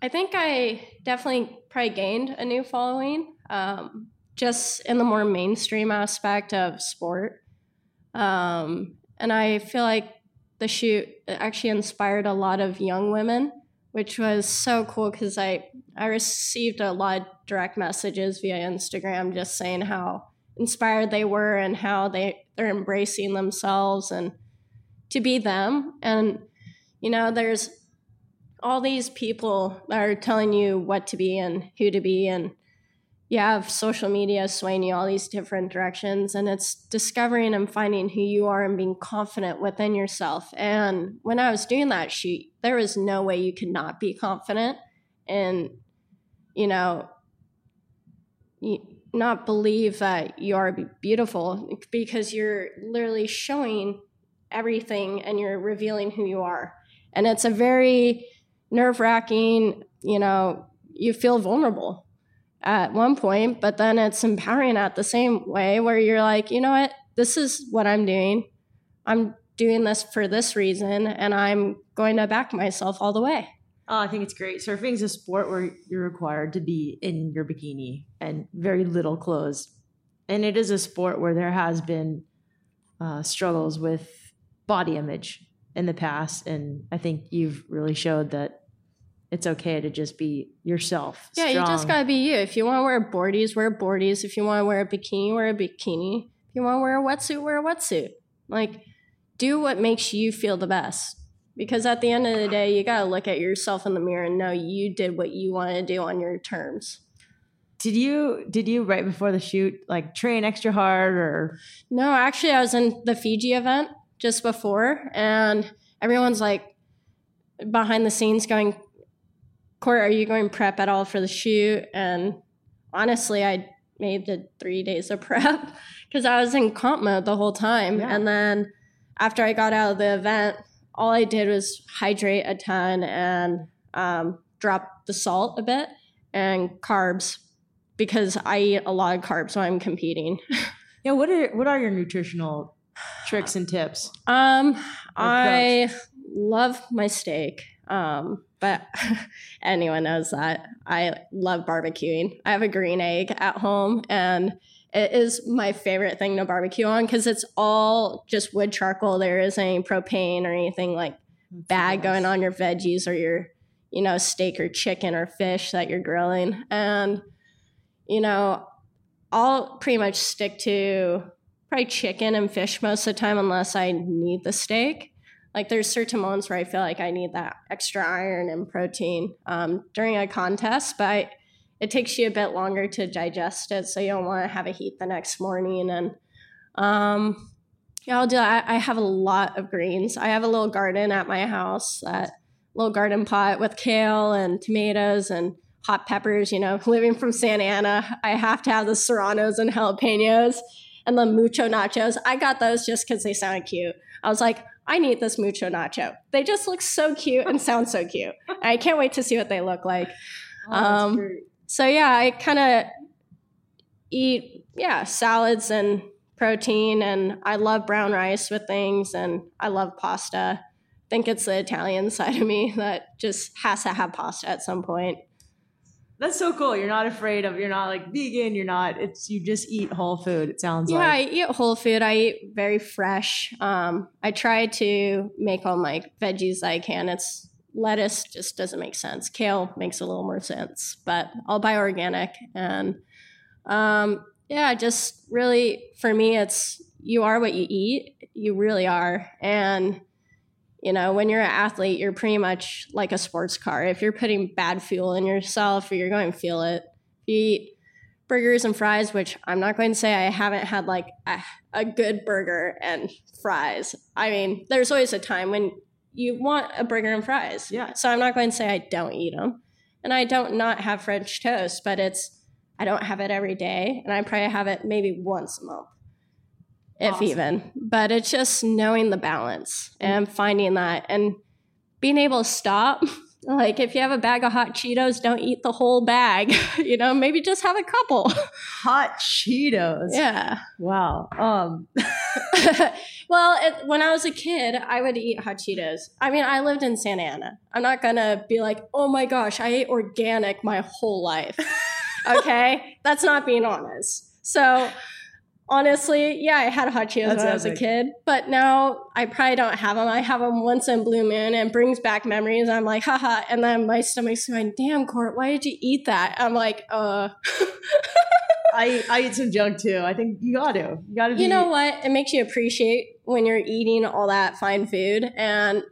I think I definitely probably gained a new following, um, just in the more mainstream aspect of sport. Um, and I feel like the shoot actually inspired a lot of young women which was so cool because I I received a lot of direct messages via Instagram just saying how inspired they were and how they they're embracing themselves and to be them and you know there's all these people that are telling you what to be and who to be and you have social media swaying you all these different directions and it's discovering and finding who you are and being confident within yourself. And when i was doing that shoot there was no way you could not be confident and you know not believe that you are beautiful because you're literally showing everything and you're revealing who you are and it's a very nerve-wracking you know you feel vulnerable at one point, but then it's empowering at the same way where you're like, you know what, this is what I'm doing. I'm doing this for this reason, and I'm going to back myself all the way. Oh, I think it's great. Surfing is a sport where you're required to be in your bikini and very little clothes. And it is a sport where there has been uh, struggles with body image in the past. And I think you've really showed that it's okay to just be yourself. Yeah, strong. you just gotta be you. If you want to wear boardies, wear boardies. If you want to wear a bikini, wear a bikini. If you want to wear a wetsuit, wear a wetsuit. Like, do what makes you feel the best. Because at the end of the day, you gotta look at yourself in the mirror and know you did what you want to do on your terms. Did you did you right before the shoot like train extra hard or? No, actually, I was in the Fiji event just before, and everyone's like behind the scenes going Court, are you going prep at all for the shoot? And honestly, I made the three days of [LAUGHS] prep because I was in comp mode the whole time. Yeah. And then after I got out of the event, all I did was hydrate a ton and um, drop the salt a bit and carbs because I eat a lot of carbs when I'm competing. [LAUGHS] yeah, what are what are your nutritional tricks and tips? Um, I love my steak. Um, but [LAUGHS] anyone knows that I love barbecuing. I have a green egg at home and it is my favorite thing to barbecue on because it's all just wood charcoal. There isn't any propane or anything like bad nice. going on your veggies or your, you know, steak or chicken or fish that you're grilling. And, you know, I'll pretty much stick to probably chicken and fish most of the time unless I need the steak. Like there's certain moments where I feel like I need that extra iron and protein um, during a contest, but it takes you a bit longer to digest it, so you don't want to have a heat the next morning. And um, yeah, I'll do. I, I have a lot of greens. I have a little garden at my house, that little garden pot with kale and tomatoes and hot peppers. You know, [LAUGHS] living from Santa Ana, I have to have the serranos and jalapenos and the mucho nachos. I got those just because they sounded cute. I was like, I need this mucho nacho. They just look so cute and sound so cute. I can't wait to see what they look like. Oh, um, so yeah, I kind of eat yeah salads and protein, and I love brown rice with things, and I love pasta. I think it's the Italian [LAUGHS] side of me that just has to have pasta at some point. That's so cool. You're not afraid of. You're not like vegan. You're not. It's you just eat whole food. It sounds yeah, like. Yeah, I eat whole food. I eat very fresh. Um, I try to make all my veggies I can. It's lettuce just doesn't make sense. Kale makes a little more sense, but I'll buy organic. And um, yeah, just really for me, it's you are what you eat. You really are. And, you know, when you're an athlete, you're pretty much like a sports car. If you're putting bad fuel in yourself, you're going to feel it. If you eat burgers and fries, which I'm not going to say I haven't had like a, a good burger and fries. I mean, there's always a time when you want a burger and fries. Yeah. So I'm not going to say I don't eat them. And I don't not have French toast, but it's, I don't have it every day. And I probably have it maybe once a month, if awesome. even. But it's just knowing the balance and finding that and being able to stop [LAUGHS] like if you have a bag of hot Cheetos, don't eat the whole bag. [LAUGHS] you know, maybe just have a couple. Hot Cheetos. Yeah. Wow. Um [LAUGHS] well, it, when I was a kid, I would eat hot Cheetos. I mean, I lived in Santa Ana. I'm not going to be like, "Oh my gosh, I ate organic my whole life." okay? That's not being honest. So, honestly, yeah, I had hot Cheetos That's when I was a kid, but now I probably don't have them. I have them once in blue moon and brings back memories. I'm like, haha. And then my stomach's going, damn, Court, why did you eat that? I'm like, uh. [LAUGHS] I, I eat some junk too. I think you got to. You got to You know what? It makes you appreciate when you're eating all that fine food. And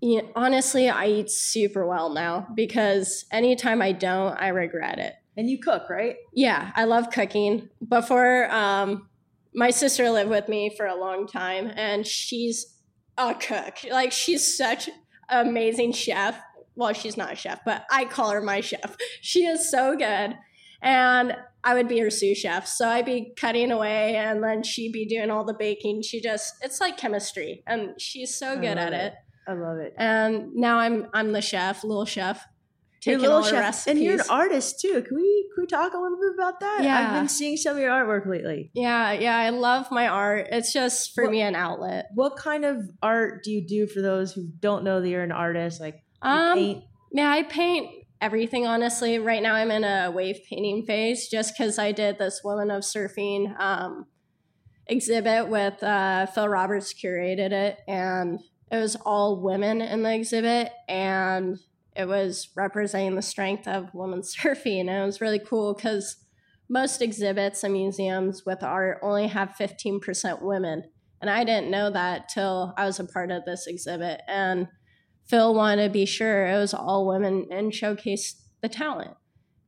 you know, honestly, I eat super well now because anytime I don't, I regret it. And you cook, right? Yeah, I love cooking. Before, um, my sister lived with me for a long time, and she's a cook. Like she's such an amazing chef. Well, she's not a chef, but I call her my chef. [LAUGHS] She is so good. And I would be her sous chef. So I'd be cutting away and then she'd be doing all the baking. She just it's like chemistry and she's so good at it. it. I love it. And now I'm I'm the chef, little chef little all chef, recipes. And you're an artist too. Can we can we talk a little bit about that? Yeah. I've been seeing some of your artwork lately. Yeah, yeah. I love my art. It's just for what, me an outlet. What kind of art do you do for those who don't know that you're an artist? Like um, paint? Yeah, I paint everything honestly. Right now I'm in a wave painting phase just because I did this Woman of Surfing um, exhibit with uh, Phil Roberts curated it and it was all women in the exhibit and it was representing the strength of women [LAUGHS] surfing. And it was really cool because most exhibits and museums with art only have 15% women. And I didn't know that till I was a part of this exhibit. And Phil wanted to be sure it was all women and showcase the talent.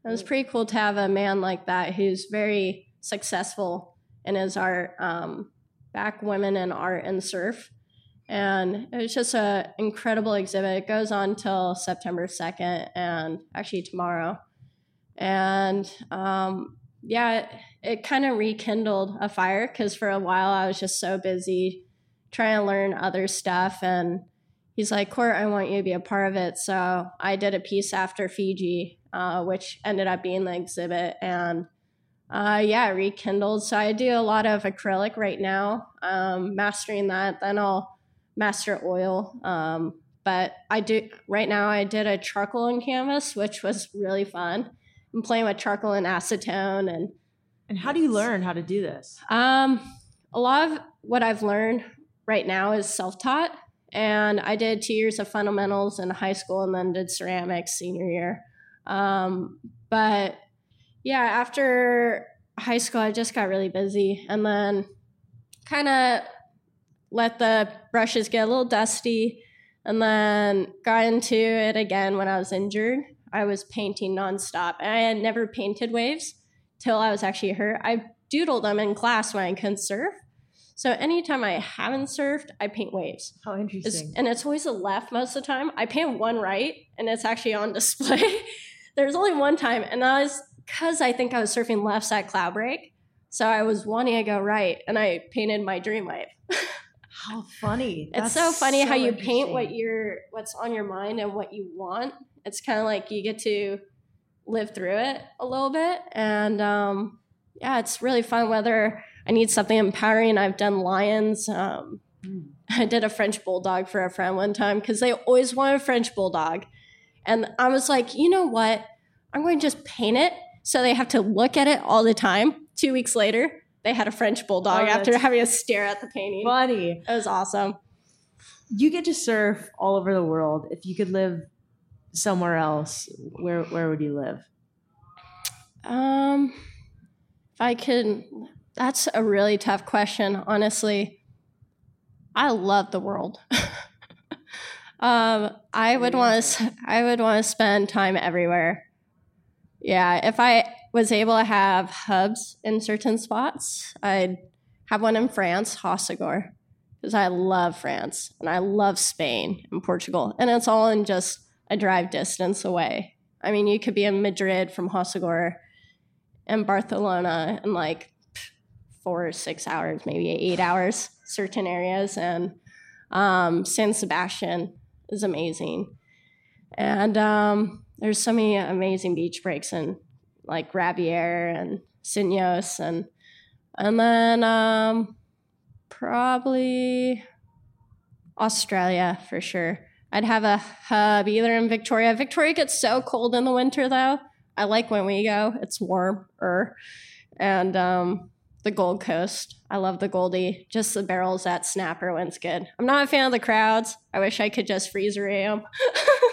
It was pretty cool to have a man like that who's very successful in his art, um, back women in art and surf and it was just an incredible exhibit. It goes on till September 2nd and actually tomorrow. And um, yeah, it, it kind of rekindled a fire because for a while I was just so busy trying to learn other stuff. And he's like, Court, I want you to be a part of it. So I did a piece after Fiji, uh, which ended up being the exhibit. And uh, yeah, rekindled. So I do a lot of acrylic right now, um, mastering that. Then I'll master oil. Um, but I do right now. I did a charcoal and canvas, which was really fun. I'm playing with charcoal and acetone and And how do you learn how to do this? Um, a lot of what I've learned right now is self taught. And I did two years of fundamentals in high school and then did ceramics senior year. Um, but yeah, after high school, I just got really busy and then kind of let the brushes get a little dusty and then got into it again when I was injured. I was painting nonstop. And I had never painted waves till I was actually hurt. I doodled them in class when I couldn't surf. So anytime I haven't surfed, I paint waves. How It's- interesting. and it's always a left most of the time. I paint one right, and it's actually on [LAUGHS] display. There's only one time, and that was because I think I was surfing left side Cloudbreak. So I was wanting to go right, and I painted my dream wave. [LAUGHS] How funny. It's so funny how you paint what you're what's on your mind and what you want. It's kind of like you get to live through it a little bit, and um, yeah, it's really fun. Whether I need something empowering, I've done lions. Um, Mm. [LAUGHS] I did a French bulldog for a friend one time because they always want a French bulldog, and I was like, you know what? I'm going to just paint it so they have to look at it all the time. Two weeks later, they had a French bulldog Oh, after having a stare at the painting. Funny. It was awesome. You get to surf all over the world. If you could live somewhere else, where where would you live? Um, if I could, that's a really tough question. Honestly, I love the world. [LAUGHS] um, I would want to. I would want to spend time everywhere. Yeah, if I was able to have hubs in certain spots, I'd have one in France, Hossegor, because I love France and I love Spain and Portugal, and it's all in just a drive distance away. I mean, you could be in Madrid from Hossegor and Barcelona in like four or six hours, maybe eight hours, certain areas. And um, San Sebastian is amazing. And um, there's so many amazing beach breaks in like Rabier and Sinos and and then um, probably Australia for sure. I'd have a hub either in Victoria. Victoria gets so cold in the winter though. I like when we go. It's warmer. And um, the Gold Coast. I love the Goldie. Just the barrels at Snapper when it's good. I'm not a fan of the crowds. I wish I could just freeze ram. [LAUGHS]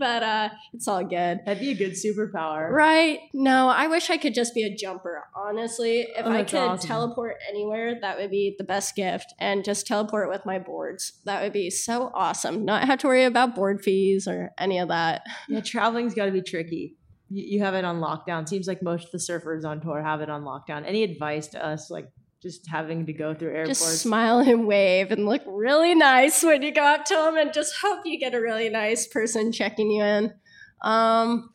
but uh, it's all good. That'd be a good superpower. Right? No, I wish I could just be a jumper. Honestly, if Oh, I could awesome. teleport anywhere, that would be the best gift. And just teleport with my boards. That would be so awesome. Not have to worry about board fees or any of that. Yeah, traveling's got to be tricky. You, you have it on lockdown. Seems like most of the surfers on tour have it on lockdown. Any advice to us, like just having to go through airports? Just smile and wave and look really nice when you go up to them, and just hope you get a really nice person checking you in. Um,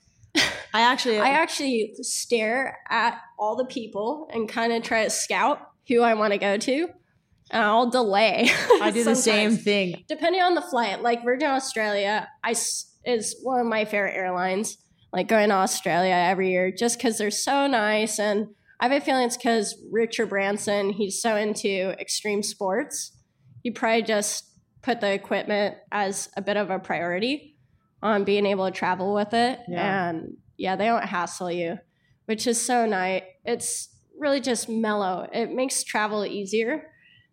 I actually, I actually stare at all the people and kind of try to scout who I want to go to. And I'll delay. [LAUGHS] I do the same thing. Depending on the flight, like Virgin Australia, I s- is one of my favorite airlines. Like going to Australia every year, just because they're so nice, and I have a feeling it's because Richard Branson. He's so into extreme sports. He probably just put the equipment as a bit of a priority on being able to travel with it, Yeah. and yeah, they don't hassle you, which is so nice. It's really just mellow. It makes travel easier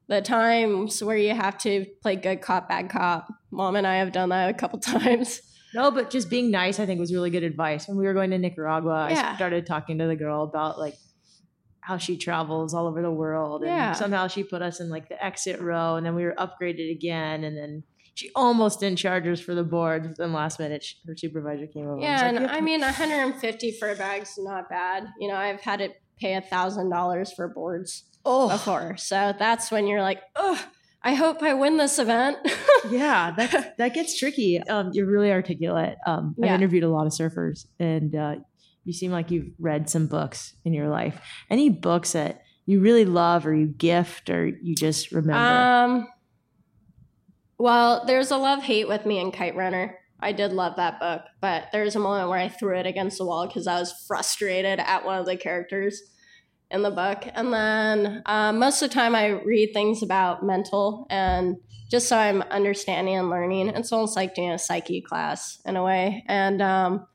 the times where you have to play good cop, bad cop. Mom and I have done that a couple [LAUGHS] times. No, but just being nice, I think, was really good advice. When we were going to Nicaragua, Yeah. I started talking to the girl about like how she travels all over the world, and Yeah. somehow she put us in like the exit row, and then we were upgraded again, and then she almost didn't charge us for the board. Then last minute, she- her supervisor came over. Yeah, and [LAUGHS] and like, I mean, 150 for a bag's not bad. You know, I've had to pay a thousand dollars for boards oh, before, so that's when you're like, oh, I hope I win this event. [LAUGHS] yeah, that that gets tricky. Um, you're really articulate. Um, I've Yeah. interviewed a lot of surfers, and uh, you seem like you've read some books in your life. Any books that you really love, or you gift, or you just remember? Um, well, there's a love hate with me and Kite Runner. I did love that book, but there's a moment where I threw it against the wall because I was frustrated at one of the characters in the book. And then uh, most of the time, I read things about mental and just so I'm understanding and learning. It's almost like doing a psyche class in a way. And um,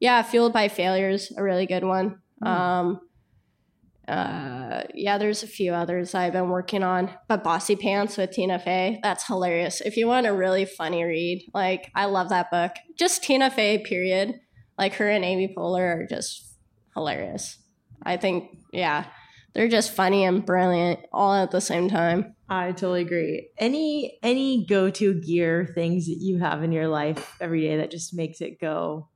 yeah, Fueled by Failure is a really good one. Hmm. Um, uh, yeah, there's a few others I've been working on, but Bossypants with Tina Fey, that's hilarious. If you want a really funny read, like I love that book. Just Tina Fey, period. Like her and Amy Poehler are just hilarious. I think, yeah, they're just funny and brilliant all at the same time. I totally agree. Any any go-to gear things that you have in your life every day that just makes it go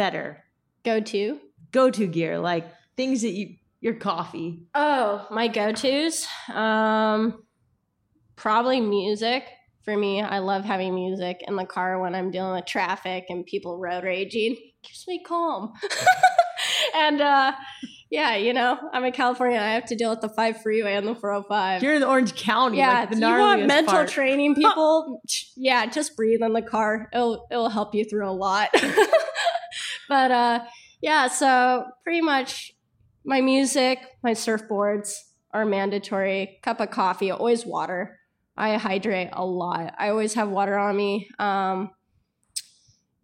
better? Go to? Go-to gear, like things that you your coffee. Oh, my go-tos. Um probably music. For me, I love having music in the car when I'm dealing with traffic and people road raging. Keeps me calm. [LAUGHS] and uh yeah, you know, I'm in California. I have to deal with the five freeway and the 405. You're in Orange County. yeah, like the you want mental part. training, people? yeah, just breathe in the car. It'll it'll help you through a lot. [LAUGHS] but uh, yeah, so pretty much my music, my surfboards are mandatory. Cup of coffee, always water. I hydrate a lot. I always have water on me. Um,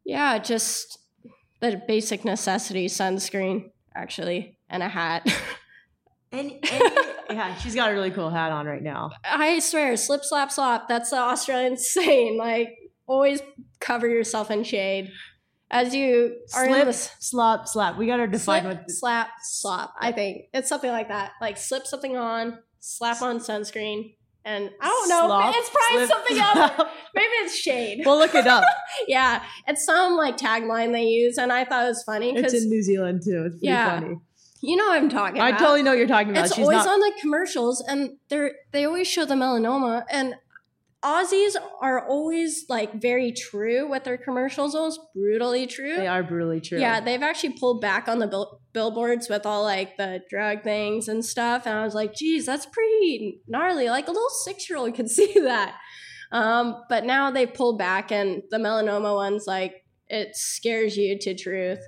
yeah, just the basic necessity sunscreen actually and a hat. [LAUGHS] Any, any, yeah, she's got a really cool hat on right now. I swear, slip, slap, slop. That's the Australian [LAUGHS] saying. Like, always cover yourself in shade. As you are in Slip, this slap, slap. We got to define slip, what. slap, slop. I think it's something like that. Like, slip something on, slap on sunscreen, and I don't know. Slop, it's probably slip, something else. [LAUGHS] Maybe it's shade. We'll look it up. [LAUGHS] yeah, it's some like tagline they use, and I thought it was funny it's in New Zealand too. It's pretty Yeah. funny. you know what I'm talking about. I about. totally know what you're talking about. it's She's always not. on the commercials and they're they always show the melanoma and aussies are always like very true with their commercials almost brutally true they are brutally true. yeah they've actually pulled back on the bill- billboards with all like the drug things and stuff and i was like geez that's pretty gnarly like a little six year old could [LAUGHS] see that um, but now they've pulled back and the melanoma ones like it scares you to truth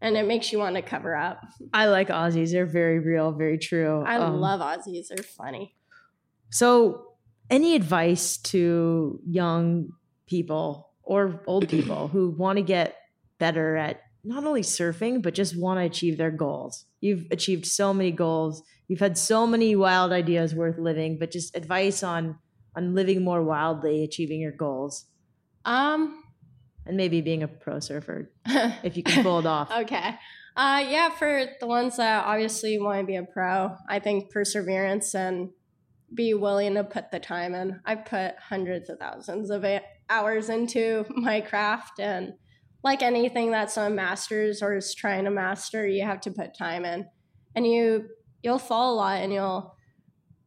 and it makes you want to cover up I like Aussies. They're very real, very true. i Um, love aussies they're funny So, any advice to young people or old people who want to get better at not only surfing, but just want to achieve their goals? You've achieved so many goals. You've had so many wild ideas worth living, but just advice on on living more wildly, achieving your goals, um and maybe being a pro surfer [LAUGHS] if you can pull it off. okay. Uh, yeah, for the ones that obviously want to be a pro, I think perseverance and be willing to put the time in. I put hundreds of thousands of hours into [LAUGHS] my craft, and like anything that someone masters or is trying to master, you have to put time in, and you you'll fall a lot and you'll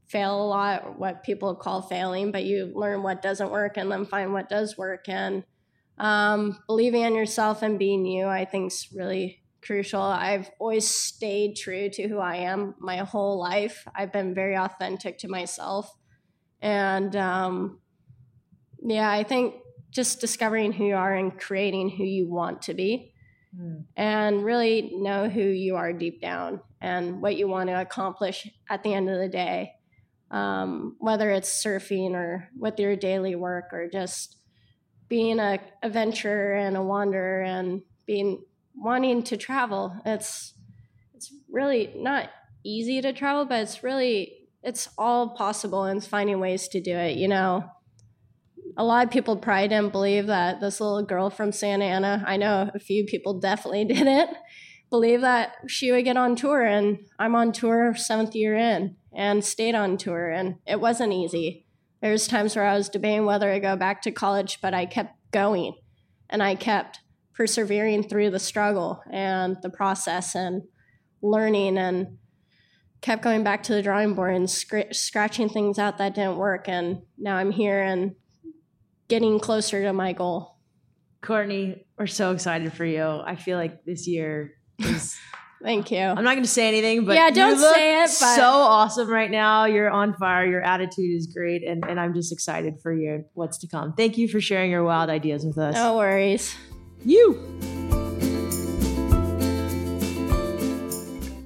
fail a lot, what people call failing, but you learn what doesn't work and then find what does work and um, believing in yourself and being you, I think, is really crucial. I've always stayed true to who I am my whole life. I've been very authentic to myself. And um, yeah, I think just discovering who you are and creating who you want to be Hmm. and really know who you are deep down and what you want to accomplish at the end of the day. Um, whether it's surfing or with your daily work or just being a adventurer and a wanderer and being wanting to travel. It's it's really not easy to travel, but it's really it's all possible and finding ways to do it, you know. A lot of people probably didn't believe that this little girl from Santa Ana, I know a few people definitely [LAUGHS] didn't believe that she would get on tour and I'm on tour seventh year in and stayed on tour and it wasn't easy. There's times where I was debating whether I go back to college, but I kept going and I kept persevering through the struggle and the process and learning and kept going back to the drawing board and scr- scratching things out that didn't work. And now I'm here and getting closer to my goal. Courtney, we're so excited for you. I feel like this year is. [LAUGHS] Thank you. I'm not going to say anything, but Yeah, don't look say it, but- so awesome right now. You're on fire. Your attitude is great, and, and I'm just excited for your what's to come. Thank you for sharing your wild ideas with us. No worries. You.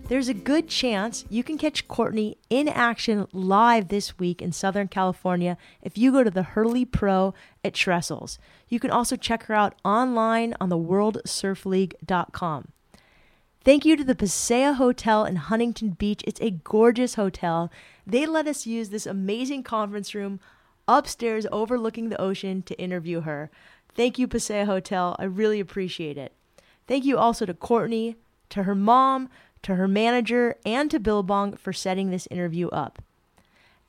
There's a good chance you can catch Courtney in action live this week in Southern California if you go to the Hurley Pro at Trestles. You can also check her out online on the worldsurfleague.com. Thank you to the Pasea Hotel in Huntington Beach. It's a gorgeous hotel. They let us use this amazing conference room upstairs overlooking the ocean to interview her. Thank you, Pasea Hotel. I really appreciate it. Thank you also to Courtney, to her mom, to her manager, and to Billabong for setting this interview up.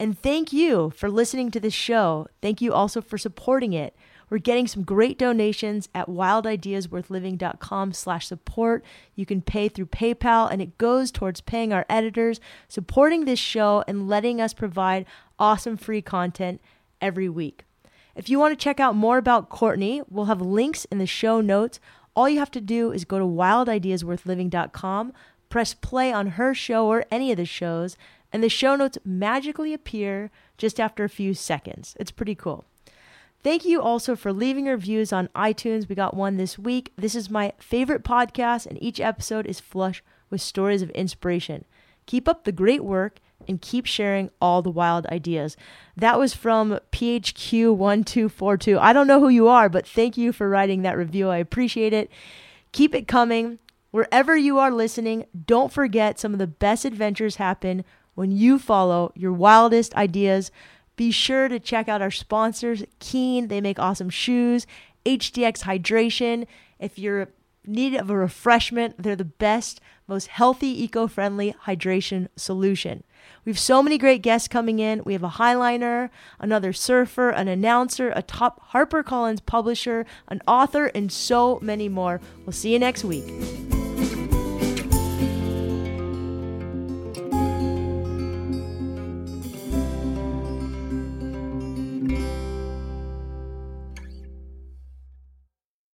And thank you for listening to this show. Thank you also for supporting it. We're getting some great donations at wildideasworthliving.com slash support. You can pay through PayPal and it goes towards paying our editors, supporting this show, and letting us provide awesome free content every week. If you want to check out more about Courtney, we'll have links in the show notes. All you have to do is go to wildideasworthliving.com, press play on her show or any of the shows, and the show notes magically appear just after a few seconds. It's pretty cool. Thank you also for leaving your reviews on iTunes. We got one this week. This is my favorite podcast, and each episode is flush with stories of inspiration. Keep up the great work and keep sharing all the wild ideas. That was from PHQ1242. I don't know who you are, but thank you for writing that review. I appreciate it. Keep it coming. Wherever you are listening, don't forget some of the best adventures happen when you follow your wildest ideas. Be sure to check out our sponsors, Keen. They make awesome shoes. HDX Hydration. If you're need of a refreshment, they're the best, most healthy, eco friendly hydration solution. We have so many great guests coming in. We have a highliner, another surfer, an announcer, a top HarperCollins publisher, an author, and so many more. We'll see you next week.